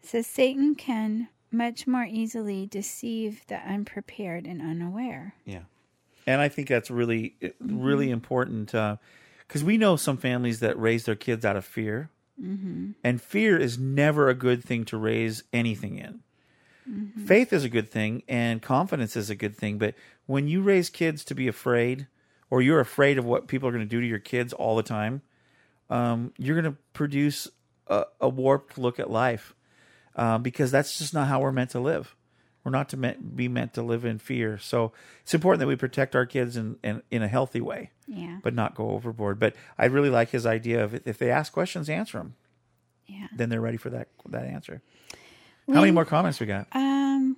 says Satan can much more easily deceive the unprepared and unaware. Yeah, and I think that's really really mm-hmm. important uh, because we know some families that raise their kids out of fear, mm-hmm. and fear is never a good thing to raise anything in. Mm-hmm. Faith is a good thing, and confidence is a good thing, but when you raise kids to be afraid, or you're afraid of what people are going to do to your kids all the time, um, you're going to produce a, a warped look at life uh, because that's just not how we're meant to live. We're not to meant, be meant to live in fear. So it's important that we protect our kids in, in, in a healthy way, Yeah. but not go overboard. But I really like his idea of if they ask questions, answer them. Yeah. Then they're ready for that that answer. How many more comments we got? Um,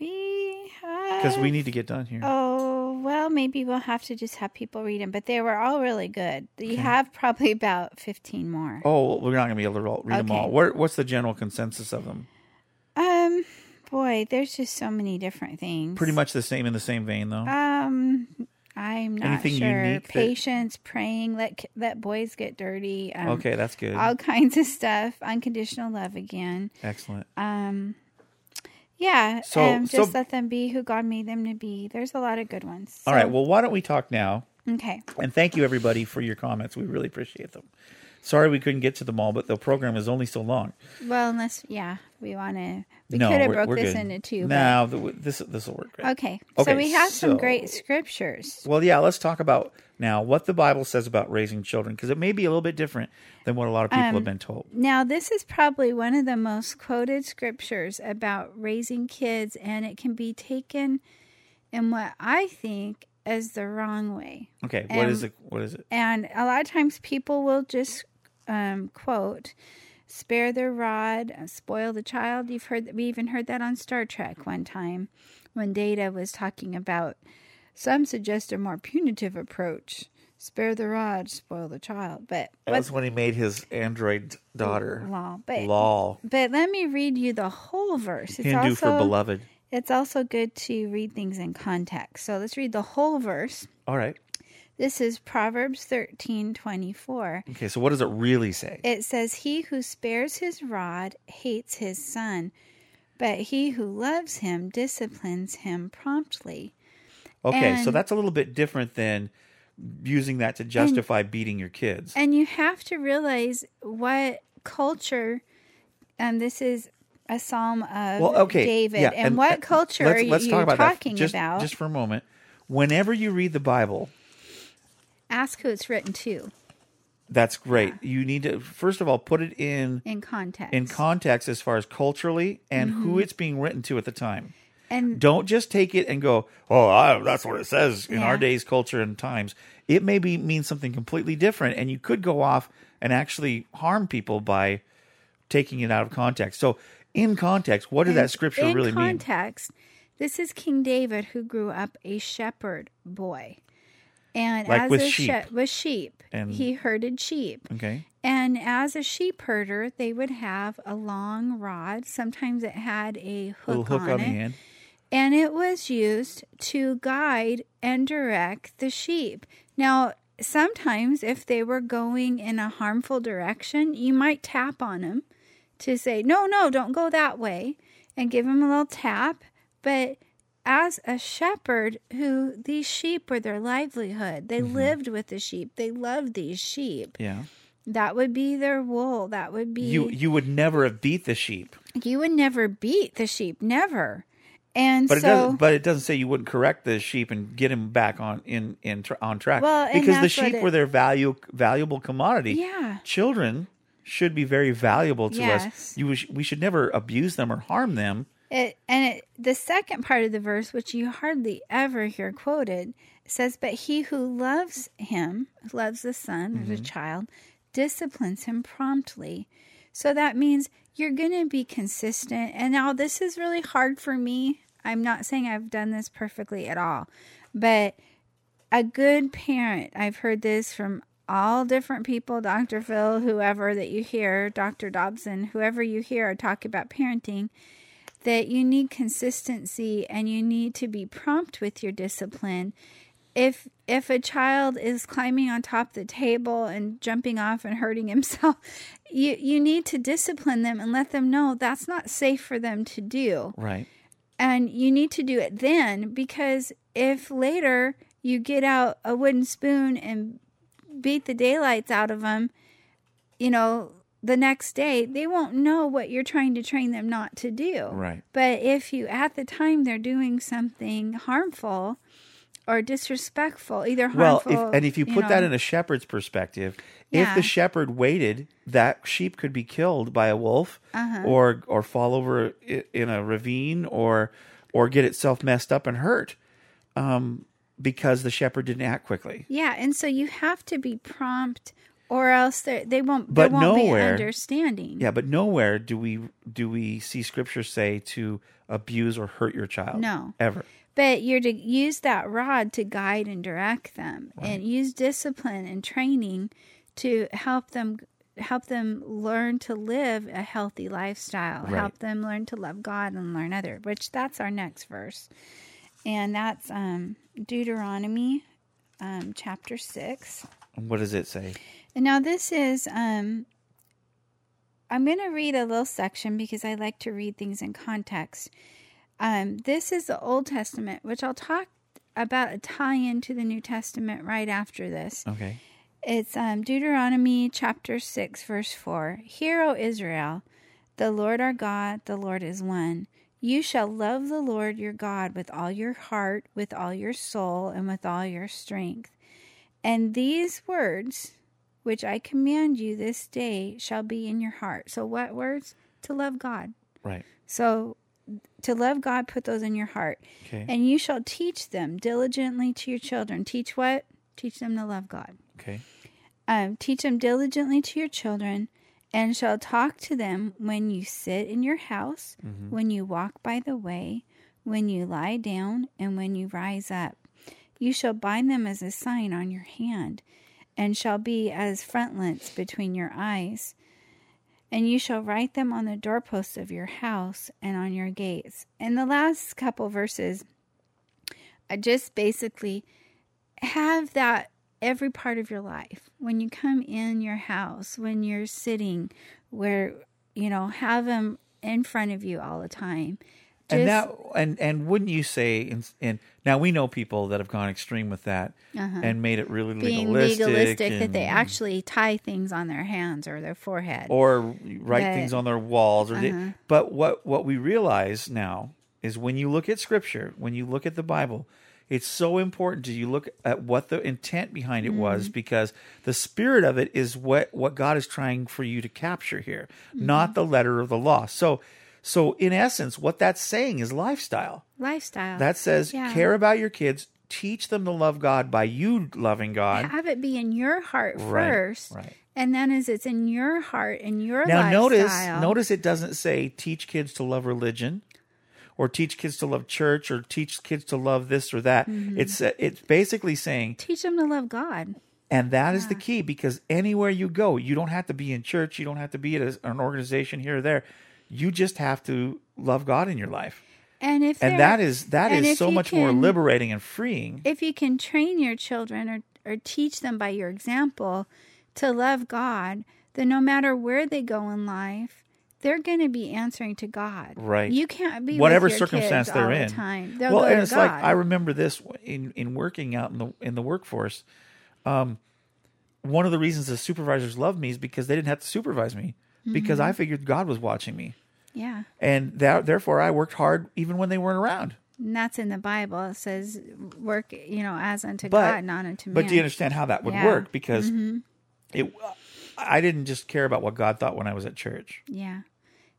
we have. Because we need to get done here. Oh, well, maybe we'll have to just have people read them, but they were all really good. You have probably about 15 more. Oh, we're not going to be able to read them all. Where, what's the general consensus of them? Um, boy, there's just so many different things. Pretty much the same in the same vein, though. Um, I'm not Anything sure. unique that- Patience, praying, let let boys get dirty. Um, okay, that's good. All [LAUGHS] kinds of stuff. Unconditional love again. Excellent. Um, yeah. So- um, just so- let them be who God made them to be. There's a lot of good ones. All right. Well, why don't we talk now? Okay. And thank you, everybody, for your comments. We really appreciate them. Sorry we couldn't get to them all, but the program is only so long. Well, unless yeah, we want to. We no, could have broke this good. into two. No, the, this this will work great. okay. Okay, So we have some great scriptures. Well, yeah, let's talk about now what the Bible says about raising children because it may be a little bit different than what a lot of people Um, have been told. Now, this is probably one of the most quoted scriptures about raising kids, and it can be taken in what I think is the wrong way. Okay, what is um, it? What is it? And a lot of times people will just um, quote, spare the rod, spoil the child. You've heard we even heard that on Star Trek one time when Data was talking about some suggest a more punitive approach. Spare the rod, spoil the child. But That's when he made his android daughter. Lal, but- Lal. but let me read you the whole verse. It's Hindu also for beloved. it's also good to read things in context. So let's read the whole verse. All right. This is Proverbs thirteen twenty four. Okay, so what does it really say? It says, He who spares his rod hates his son, but he who loves him disciplines him promptly. Okay, so that's a little bit different than using that to justify beating your kids. And you have to realize what culture, and this is a psalm of well, okay, David, yeah, and, what culture let's, are you let's talk about talking just, about? just for a moment. Whenever you read the Bible, Ask who it's written to that's great. You need to first of all put it in in context. in context as far as culturally and Mm-hmm. who it's being written to at the time. And Don't just take it and go, "Oh, I, that's what it says in our days, culture, and times." It may be mean something completely different, and you could go off and actually harm people by taking it out of context. So, in context, what did that scripture in really mean? context, this is King David who grew up a shepherd boy. And Like as with a sheep. she- with sheep, And- he herded sheep. Okay, And as a sheep herder, they would have a long rod. Sometimes it had a hook, hook on, on it. And it was used to guide and direct the sheep. Now, sometimes if they were going in a harmful direction, you might tap on them to say, no, no, don't go that way, and give them a little tap. But as a shepherd, who these sheep were their livelihood, they Mm-hmm. lived with the sheep, they loved these sheep. Yeah, That would be their wool. That would be you you would never have beat the sheep, you would never beat the sheep, never. And but it doesn't. But it doesn't say you wouldn't correct the sheep and get him back on in in on track. Well, because the sheep it- were their value valuable commodity. Yeah. children should be very valuable to us. Yes. You we should never abuse them or harm them. it, and it, the second part of the verse, which you hardly ever hear quoted, says, "But he who loves him, loves the son, Mm-hmm. the child, disciplines him promptly. So that means you're going to be consistent. And now this is really hard for me. I'm not saying I've done this perfectly at all, but a good parent, I've heard this from all different people, Dr. Phil, whoever that you hear, Dr. Dobson, whoever you hear talk about parenting, that you need consistency and you need to be prompt with your discipline. If if a child is climbing on top of the table and jumping off and hurting [LAUGHS] himself, you you need to discipline them and let them know that's not safe for them to do. Right. And you need to do it then because if later you get out a wooden spoon and beat the daylights out of them, you know, the next day, they won't know what you're trying to train them not to do. Right. But if you, at the time, they're doing something harmful or disrespectful, either Well, harmful. if, and if you put that know- in a shepherd's perspective, if the shepherd waited, that sheep could be killed by a wolf, Uh-huh. or or fall over in a ravine, or or get itself messed up and hurt, um, because the shepherd didn't act quickly. Yeah, and so you have to be prompt, or else they they won't. But there won't nowhere- be understanding. Yeah, but nowhere do we do we see scripture say to abuse or hurt your child. No. ever. But you're to use that rod to guide and direct them, and use discipline and training to help them help them learn to live a healthy lifestyle. Right. Help them learn to love God and learn other. Which that's our next verse, and that's um, Deuteronomy, um, chapter six. What does it say? And now this is um I'm going to read a little section because I like to read things in context. Um this is the Old Testament, which I'll talk about a tie-in to the New Testament right after this. Okay. It's um, Deuteronomy chapter 6, verse 4. Hear, O Israel, the Lord our God, the Lord is one. You shall love the Lord your God with all your heart, with all your soul, and with all your strength. And these words, which I command you this day, shall be in your heart. So, what words? To love God. Right. So, to love God, put those in your heart. Okay. And you shall teach them diligently to your children. Teach what? Teach them to love God Okay. um, teach them diligently to your children, and shall talk to them when you sit in your house, when you walk by the way, when you lie down, and when you rise up. You shall bind them as a sign on your hand, and shall be as frontlets between your eyes. And you shall write them on the doorposts of your house and on your gates. And the last couple verses, I just basically have that every part of your life. When you come in your house, when you're sitting, where you know, have them in front of you all the time. And that and and wouldn't you say in, in now we know people that have gone extreme with that and made it really Uh-huh. being legalistic, legalistic that they actually tie things on their hands or their forehead. or write That- things on their walls or Uh-huh. they, but what what we realize now is when you look at scripture when you look at the bible it's so important to you look at what the intent behind it Mm-hmm. was because the spirit of it is what what god is trying for you to capture here Mm-hmm. not the letter of the law so so in essence what that's saying is lifestyle Lifestyle. that says Yeah. care about your kids teach them to love god by you loving god have it be in your heart Right, first. right. And then as it's in your heart and your Now notice lifestyle. notice it doesn't say teach kids to love religion or teach kids to love church or teach kids to love this or that. Mm-hmm. It's uh, it's basically saying teach them to love God. and that is the key because anywhere you go, you don't have to be in church, you don't have to be at a, an organization here or there. You just have to love God in your life. And if And that is that is so much more liberating and freeing. if you can train your children or, or teach them by your example to love God, then no matter where they go in life, they're going to be answering to God. Right. You can't be whatever circumstance they're all in. The time. They'll well, and it's like I remember this in in working out in the in the workforce. Um, one of the reasons the supervisors loved me is because they didn't have to supervise me because Mm-hmm. I figured God was watching me, yeah. and that therefore I worked hard even when they weren't around. And that's in the Bible. It says, work, you know, as unto But God, not unto man. but do you understand how that would Yeah. work? Because it, I didn't just care about what God thought when I was at church. Yeah.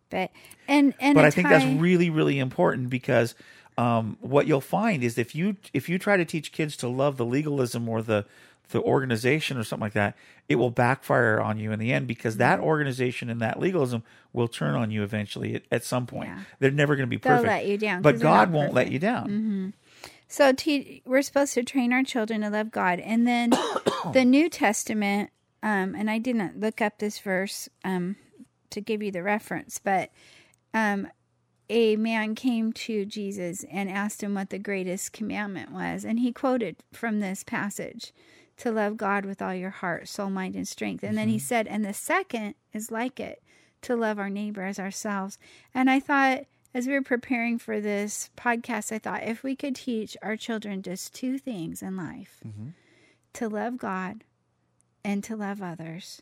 But, and, and, but I think that's really, really important because um, what you'll find is if you if you try to teach kids to love the legalism or the the organization or something like that, it will backfire on you in the end because that Mm-hmm. organization and that legalism will turn on you eventually at, at some point. Yeah. They're never going to be perfect. They'll let you down, But God won't let you down. So te- we're supposed to train our children to love God, and then [COUGHS] the New Testament. Um, and I didn't look up this verse um, to give you the reference, but um, a man came to Jesus and asked him what the greatest commandment was, and he quoted from this passage to love God with all your heart, soul, mind, and strength. And then he mm-hmm. said, and the second is like it, to love our neighbor as ourselves. And I thought, as we were preparing for this podcast, I thought if we could teach our children just two things in life mm-hmm. to love God and to love others.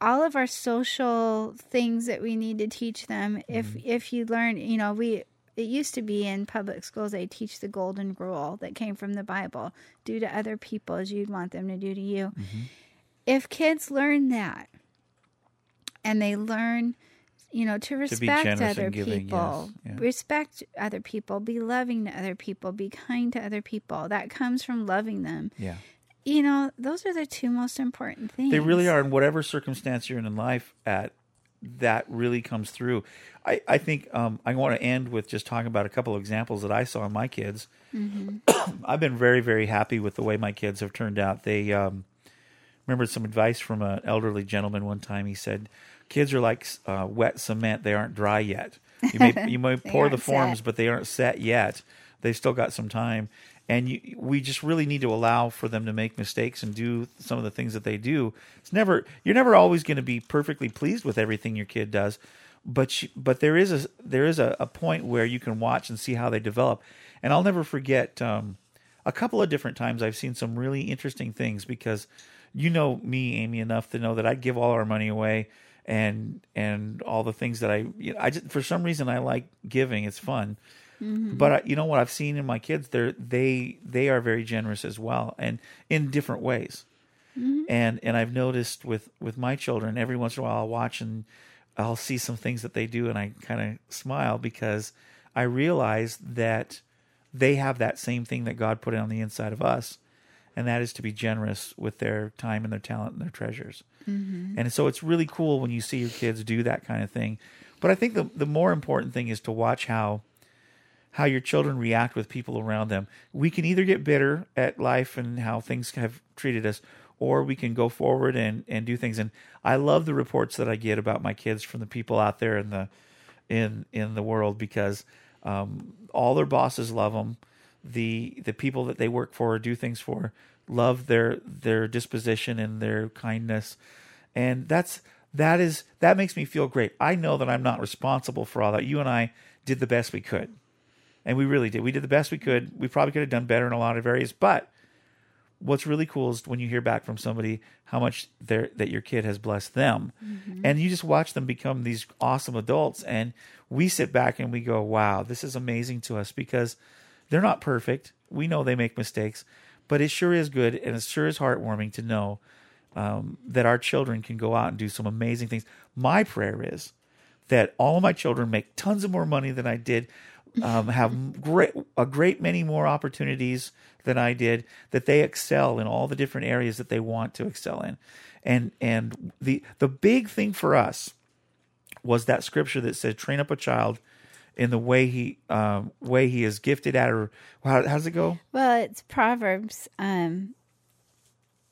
All of our social things that we need to teach them, if mm-hmm. if you learn, you know, we it used to be in public schools they teach the golden rule that came from the Bible: do to other people as you'd want them to do to you. Mm-hmm. If kids learn that, and they learn, you know, to respect generous other giving, people, yes, yeah. respect other people, be loving to other people, be kind to other people. That comes from loving them. Yeah. You know, those are the two most important things. They really are in whatever circumstance you're in in life at that really comes through. I, I think um, I want to end with just talking about a couple of examples that I saw in my kids. I've been very, very happy with the way my kids have turned out. They um, remembered some advice from an elderly gentleman one time. He said, "Kids are like uh, wet cement; they aren't dry yet. You may [LAUGHS] you may pour the forms, set. but they aren't set yet. They've still got some time." And you, we just really need to allow for them to make mistakes and do some of the things that they do. It's never you're never always going to be perfectly pleased with everything your kid does, but but there is a there is a, a point where you can watch and see how they develop. And I'll never forget um, a couple of different times I've seen some really interesting things because you know me, Amy, enough to know that I'd give all our money away and and all the things that I you know, I just for some reason I like giving. It's fun. Mm-hmm. But I, you know what I've seen in my kids, they're they they are very generous as well, and in different ways. Mm-hmm. And and I've noticed with with my children, every once in a while I'll watch and I'll see some things that they do, and I kind of smile because I realize that they have that same thing that God put on the inside of us, and that is to be generous with their time and their talent and their treasures. Mm-hmm. And so it's really cool when you see your kids do that kind of thing. But I think the the more important thing is to watch how how your children react with people around them. We can either get bitter at life and how things have treated us, or we can go forward and, and do things. And I love the reports that I get about my kids from the people out there in the in in the world because um, all their bosses love them. The the people that they work for or do things for love their their disposition and their kindness, and that's that is that makes me feel great. I know that I'm not responsible for all that. You and I did the best we could and we really did. We did the best we could. We probably could have done better in a lot of areas, but what's really cool is when you hear back from somebody how much their that your kid has blessed them, and you just watch them become these awesome adults, and we sit back and we go, "Wow, this is amazing to us," because they're not perfect. We know they make mistakes, but it sure is good and it sure is heartwarming to know um, that our children can go out and do some amazing things. My prayer is that all of my children make tons of more money than I did, um, have great a great many more opportunities than I did, that they excel in all the different areas that they want to excel in, and and the the big thing for us was that scripture that said, "Train up a child." In the way he um, way he is gifted at, or how, how does it go? Well, it's Proverbs, um,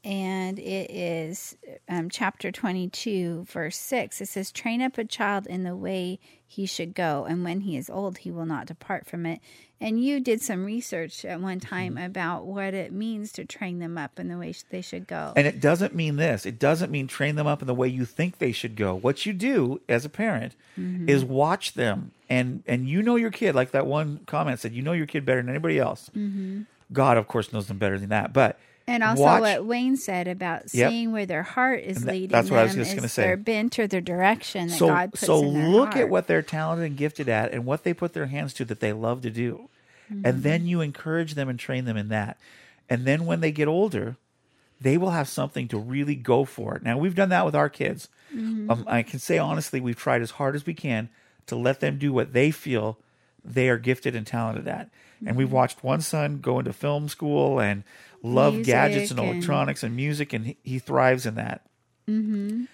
and it is um, chapter 22, verse 6. It says, Train up a child in the way he should go, and when he is old, he will not depart from it. And you did some research at one time about what it means to train them up in the way sh- they should go. And it doesn't mean this. It doesn't mean train them up in the way you think they should go. What you do as a parent Mm-hmm. is watch them and and you know your kid like that one comment said you know your kid better than anybody else. Mm-hmm. God of course knows them better than that. But And also watch, what Wayne said about Yep. seeing where their heart is that- leading that's what I was them just gonna is say. their bent or their direction that so God puts so in their look heart. at what they're talented and gifted at and what they put their hands to that they love to do. Mm-hmm. And then you encourage them and train them in that. And then when they get older, they will have something to really go for. it. Now we've done that with our kids. Mm-hmm. Um, I can say honestly, we've tried as hard as we can to let them do what they feel they are gifted and talented at. And we've watched one son go into film school and love Music gadgets and and- electronics and music, and he, he thrives in that. Mm-hmm.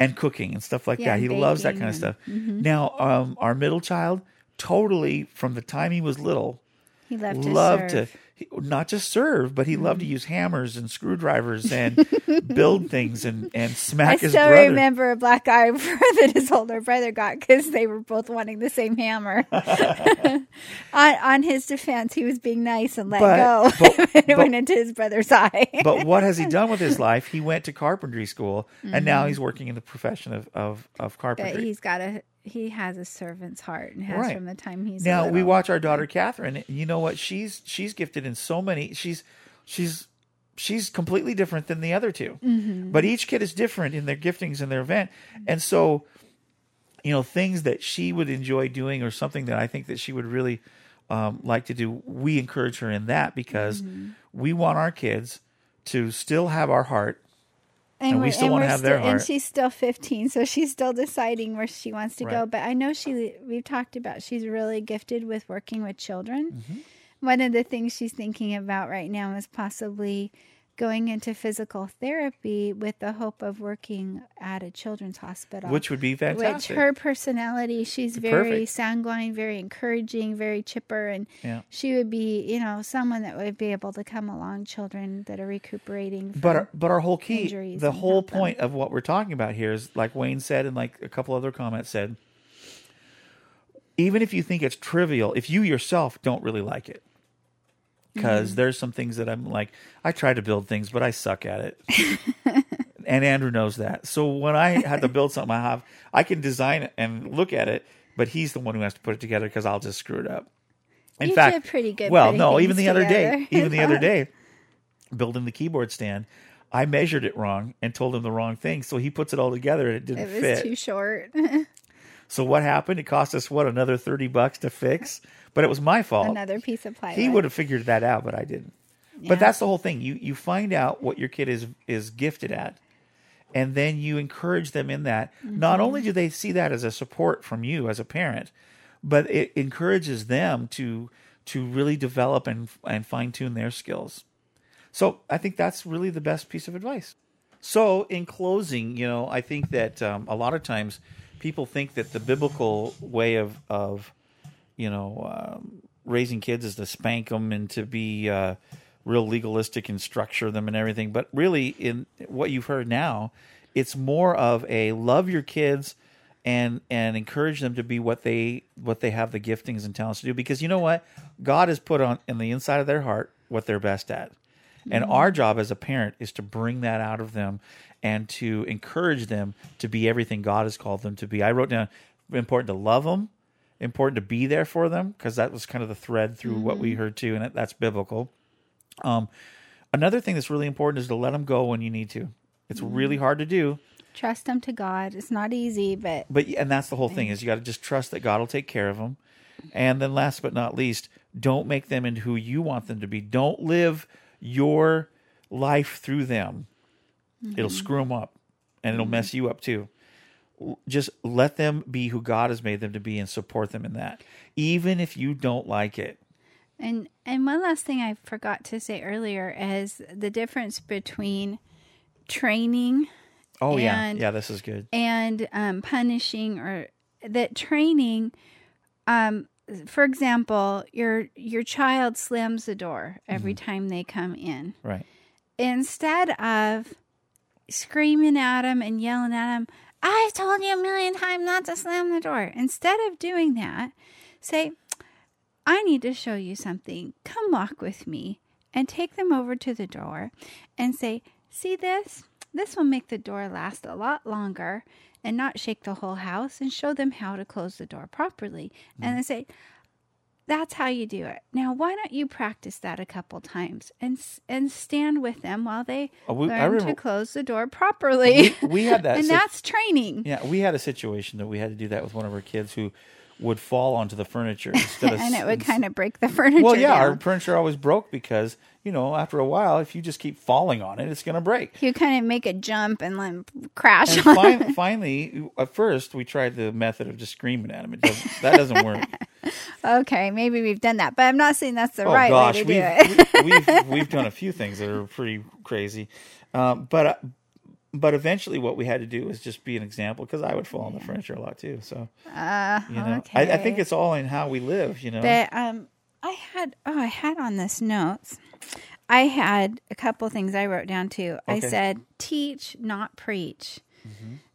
And cooking and stuff like Yeah, that. He loves that kind of stuff. Now, um, our middle child, totally from the time he was little, He loved to loved serve. to he, not just serve, but he loved to use hammers and screwdrivers and [LAUGHS] build things and and I smack his still brother. remember a black eye [LAUGHS] that his older brother got because they were both wanting the same hammer. [LAUGHS] on, on his defense, he was being nice and let But- go. but- it but- went into his brother's eye. but what has he done with his life? He went to carpentry school, and now Mm-hmm. he's working in the profession of of, of but carpentry. he's got a he has a servant's heart and has Right. from the time he's now we watch our daughter Catherine. You know what? She's she's gifted in so many. She's she's she's completely different than the other 2 Mm-hmm. But each kid is different in their giftings and their event, and so you know things that she would enjoy doing or something that I think that she would really um, like to do. We encourage her in that because Mm-hmm. we want our kids to still have our heart. And we we're- still wanna we're have their still- And she's still 15, so she's still deciding where she wants to go. But I know she, we've talked about, she's really gifted with working with children. Mm-hmm. One of the things she's thinking about right now is possibly going into physical therapy with the hope of working at a children's hospital. Which would be fantastic. Which her personality, she's very Perfect. sanguine, very encouraging, very chipper, and Yeah. she would be, you know, someone that would be able to come along children that are recuperating. From, But our, but our whole key, the whole help them. point of what we're talking about here is, like Wayne said, and like a couple other comments said, even if you think it's trivial, if you yourself don't really like it, Mm-hmm. because there's some things that I'm like, I try to build things, but I suck at it. [LAUGHS] and Andrew knows that. So when I had to build something, I have I can design it and look at it, but he's the one who has to put it together because I'll just screw it up. In You fact, did pretty good Well, no, even the other day, even the other day, building the keyboard stand, I measured it wrong and told him the wrong thing. So he puts it all together and it didn't it was fit. too short. [LAUGHS] so what happened? It cost us what another thirty bucks to fix, but it was my fault. Another piece of plywood. He would have figured that out, but I didn't. Yeah. But that's the whole thing. You you find out what your kid is is gifted at, and then you encourage them in that. Mm-hmm. Not only do they see that as a support from you as a parent, but it encourages them to to really develop and and fine tune their skills. So I think that's really the best piece of advice. So in closing, you know, I think that um, a lot of times people think that the biblical way of of you know um, raising kids is to spank them and to be uh, real legalistic and structure them and everything. But really, in what you've heard now, it's more of a love your kids and and encourage them to be what they what they have the giftings and talents to do. Because you know what, God has put on in the inside of their heart what they're best at. And our job as a parent is to bring that out of them and to encourage them to be everything God has called them to be. I wrote down important to love them, important to be there for them, because that was kind of the thread through what we heard too, and that's biblical. Um, another thing that's really important is to let them go when you need to. It's really hard to do, Trust them to God. It's not easy, but but and that's the whole thing is you got to just trust that God will take care of them. And then last but not least, don't make them into who you want them to be. Don't live your life through them. It'll screw them up and it'll mess you up too. Just let them be who God has made them to be and support them in that. Even if you don't like it. And and one last thing I forgot to say earlier is the difference between training Oh yeah. And- Yeah, this is good. and um, punishing or that training um for example your your child slams the door every time they come in Right. instead of screaming at him and yelling at him i've told you a million times not to slam the door. Instead of doing that say i need to show you something. Come walk with me. And take them over to the door and say see this? This will make the door last a lot longer and not shake the whole house and show them how to close the door properly. And mm. then say that's how you do it. Now, why don't you practice that a couple times and and stand with them while they Oh, we- learn remember- to close the door properly? We- we had that [LAUGHS] and sit- that's training. Yeah, we had a situation that we had to do that with one of our kids who would fall onto the furniture [LAUGHS] instead of and it would kind of break the furniture. Well, yeah, our furniture always broke because you know after a while, if you just keep falling on it, it's going to break. you kind of make a jump and then crash. And on fin- finally, at first, we tried the method of just screaming at him. It doesn't, that doesn't work. [LAUGHS] Okay, maybe we've done that, but I'm not saying that's the Oh right gosh, way to do it. we- we've [LAUGHS] we've done a few things that are pretty crazy, um, but uh, but eventually, what we had to do was just be an example because I would fall on the furniture a lot too. So Uh, you know, I, I think it's all in how we live. You know, But um, I had oh, I had on this notes. I had a couple things I wrote down too. I Okay. Mm-hmm. said, "Teach, not preach."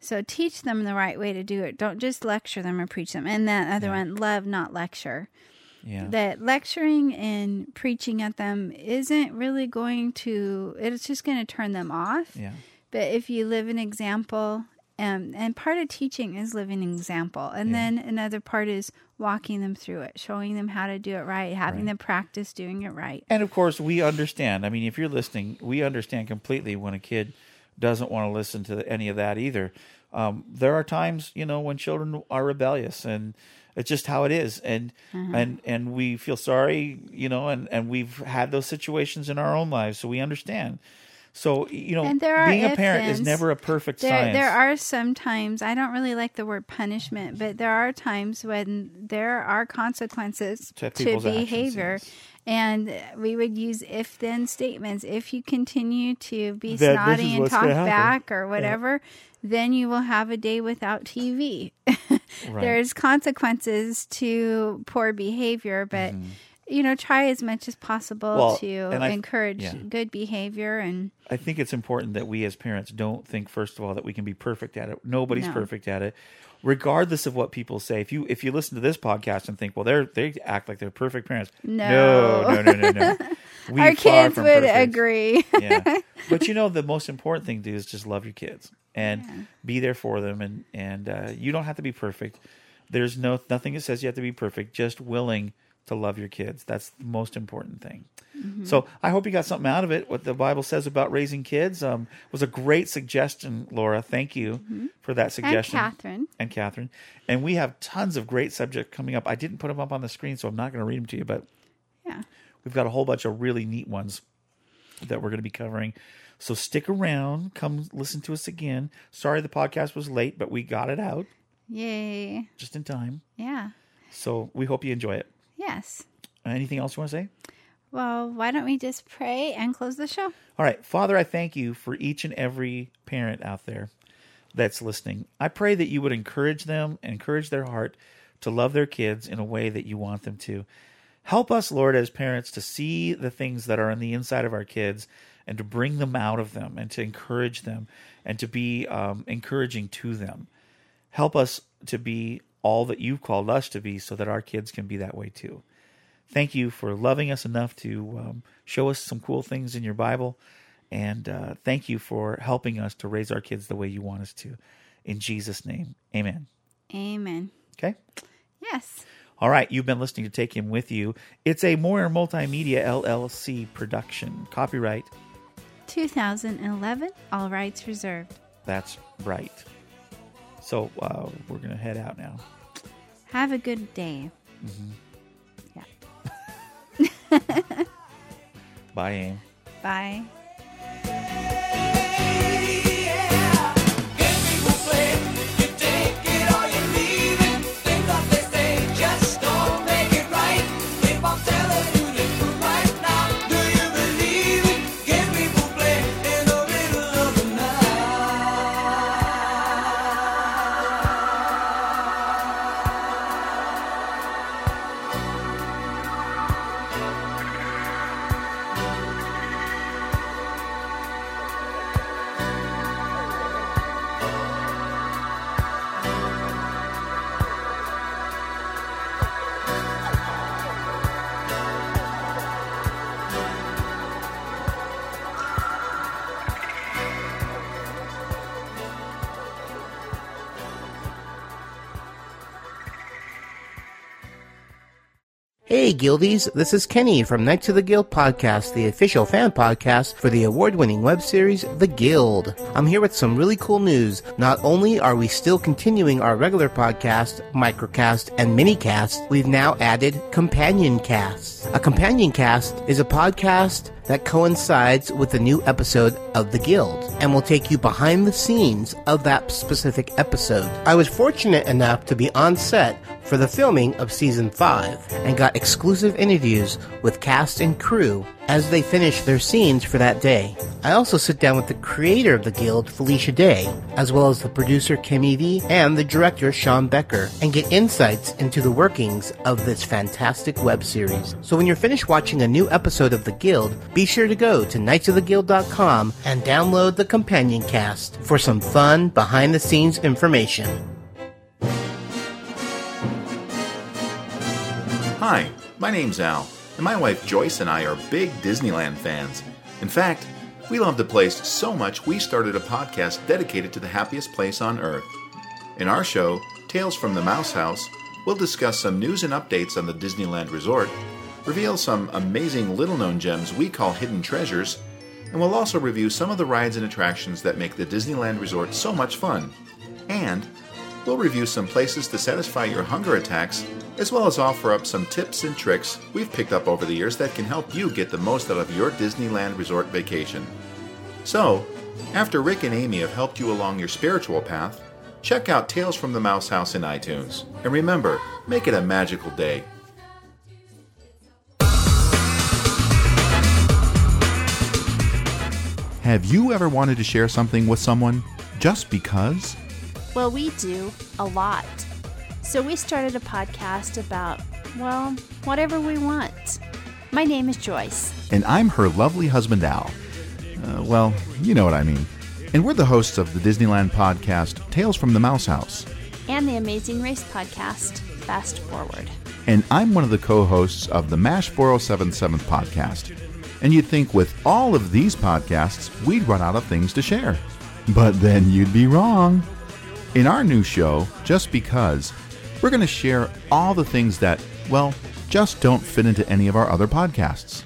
So teach them the right way to do it. Don't just lecture them or preach them. And that other one, love, not lecture. yeah, That lecturing and preaching at them isn't really going to. It's just going to turn them off. yeah. But if you live an example, um, and part of teaching is living an example, and then another part is walking them through it, showing them how to do it right, having them practice doing it right. And of course, we understand. I mean, if you're listening, we understand completely when a kid doesn't want to listen to any of that either. Um, there are times, you know, when children are rebellious, and it's just how it is. And Mm-hmm. and and we feel sorry, you know, and and we've had those situations in our own lives, so we understand. So you know, being a parent is never a perfect There, science. there are some times I don't really like the word punishment, but there are times when there are consequences To to, people's actions, behavior, yes. and we would use if-then statements. If you continue to be Then this snotty and talk back or whatever, then you will have a day without TV. [LAUGHS] Right. There's consequences to poor behavior, but. Mm-hmm. You know, try as much as possible. Well, to encourage yeah. good behavior and I think it's important that we as parents don't think first of all that we can be perfect at it. Nobody's No. perfect at it. Regardless of what people say. If you if you listen to this podcast and think, well, they're they act like they're perfect parents. No. No, no, no, no, no. [LAUGHS] We our kids would perfect. agree. yeah. [LAUGHS] But you know the most important thing to do is just love your kids and be there for them and and uh, you don't have to be perfect. There's no nothing that says you have to be perfect. Just willing to love your kids. That's the most important thing. Mm-hmm. So I hope you got something out of it. What the Bible says about raising kids um, was a great suggestion, Laura. Thank you for that suggestion, And. Catherine. And Catherine. And we have tons of great subjects coming up. I didn't put them up on the screen, so I'm not going to read them to you, but Yeah. we've got a whole bunch of really neat ones that we're going to be covering. So stick around. Come listen to us again. Sorry the podcast was late, but we got it out Yay. just in time. Yeah. So we hope you enjoy it. Yes. Anything else you want to say? Well, why don't we just pray and close the show? All right. Father, I thank you for each and every parent out there that's listening. I pray that you would encourage them, encourage their heart to love their kids in a way that you want them to. Help us, Lord, as parents, to see the things that are on the inside of our kids and to bring them out of them and to encourage them and to be um, encouraging to them. Help us to be all that you've called us to be so that our kids can be that way too. Thank you for loving us enough to um, show us some cool things in your Bible. And uh, thank you for helping us to raise our kids the way you want us to. In Jesus' name, amen. Amen. Okay? Yes. All right, you've been listening to Take Him With You. It's a Moyer Multimedia LLC production. Copyright, 2011, all rights reserved. that's right. So uh, we're going to head out now. Have a good day. Yeah. [LAUGHS] Bye, Aim. Bye. Guildies, this is Kenny from Knights of the Guild podcast, the official fan podcast for the award-winning web series The Guild. I'm here with some really cool news. Not only are we still continuing our regular podcast, microcast, and minicast, we've now added companion casts. A companion cast is a podcast that coincides with the new episode of The Guild and will take you behind the scenes of that specific episode. I was fortunate enough to be on set for the filming of season 5 and got exclusive interviews with cast and crew as they finished their scenes for that day. I also sit down with the creator of the guild, Felicia Day, as well as the producer Kim Evey and the director Sean Becker, and get insights into the workings of this fantastic web series. So when you're finished watching a new episode of The Guild, be sure to go to knightsoftheguild.com and download the companion cast for some fun behind the scenes information. Hi, my name's Al, and my wife Joyce and I are big Disneyland fans. In fact, we love the place so much we started a podcast dedicated to the happiest place on earth. In our show, Tales from the Mouse House, we'll discuss some news and updates on the Disneyland Resort, reveal some amazing little known gems we call hidden treasures, and we'll also review some of the rides and attractions that make the Disneyland Resort so much fun. And we'll review some places to satisfy your hunger attacks, as well as offer up some tips and tricks we've picked up over the years that can help you get the most out of your Disneyland Resort vacation. So, after Rick and Amy have helped you along your spiritual path, check out Tales from the Mouse House in iTunes. And remember, make it a magical day. Have you ever wanted to share something with someone just because? Well, we do a lot. So we started a podcast about, well, whatever we want. My name is Joyce. And I'm her lovely husband, Al. Uh, well, you know what I mean. And we're the hosts of the Disneyland podcast, Tales from the Mouse House. And the Amazing Race podcast, Fast Forward. And I'm one of the co hosts of the MASH 4077 podcast. And you'd think with all of these podcasts, we'd run out of things to share. But then you'd be wrong. In our new show, Just Because, we're going to share all the things that, well, just don't fit into any of our other podcasts.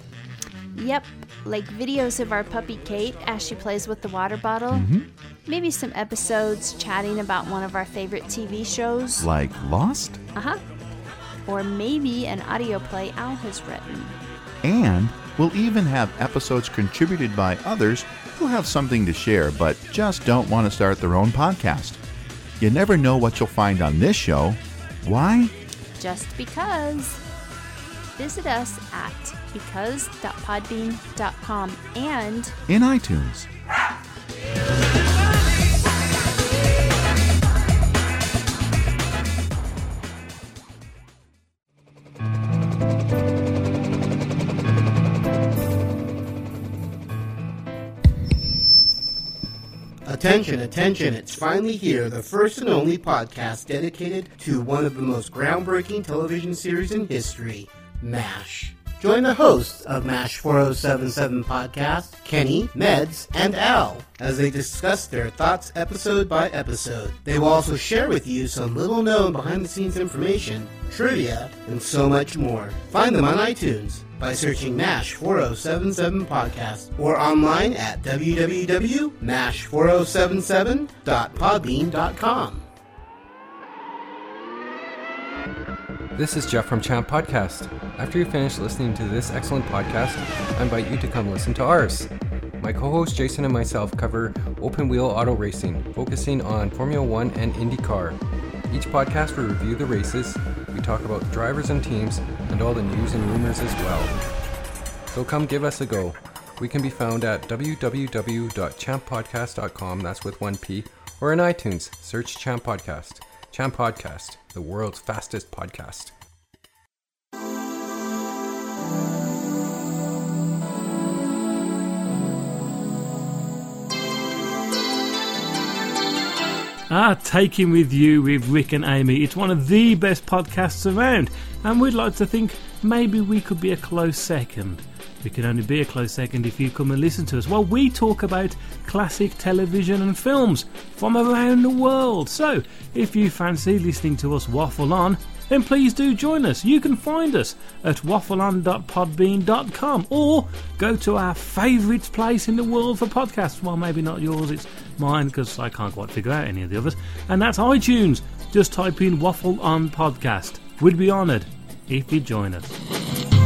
Yep, like videos of our puppy Kate as she plays with the water bottle. Mm-hmm. Maybe some episodes chatting about one of our favorite TV shows. Like Lost? Uh huh. Or maybe an audio play Al has written. And we'll even have episodes contributed by others who have something to share but just don't want to start their own podcast. You never know what you'll find on this show. Why? Just because. Visit us at because.podbean.com and In iTunes. Attention, attention, it's finally here, the first and only podcast dedicated to one of the most groundbreaking television series in history, MASH. Join the hosts of MASH 4077 podcast, Kenny, Meds, and Al, as they discuss their thoughts episode by episode. They will also share with you some little known behind the scenes information, trivia, and so much more. Find them on iTunes by searching MASH 4077 podcast or online at www.mash4077.podbean.com. This is Jeff from Champ Podcast. After you finish listening to this excellent podcast, I invite you to come listen to ours. My co host Jason and myself cover open wheel auto racing, focusing on Formula One and IndyCar. Each podcast we review the races, we talk about drivers and teams, and all the news and rumors as well. So come give us a go. We can be found at www.champpodcast.com, that's with one P, or in iTunes, search Champ Podcast. Champ Podcast, the world's fastest podcast. Ah, Taking With You with Rick and Amy. It's one of the best podcasts around, and we'd like to think maybe we could be a close second. We can only be a close second if you come and listen to us. while we talk about classic television and films from around the world. So, if you fancy listening to us waffle on, then please do join us. You can find us at waffleon.podbean.com or go to our favourite place in the world for podcasts. Well, maybe not yours, it's mine because I can't quite figure out any of the others. And that's iTunes. Just type in Waffle On Podcast. We'd be honoured if you join us.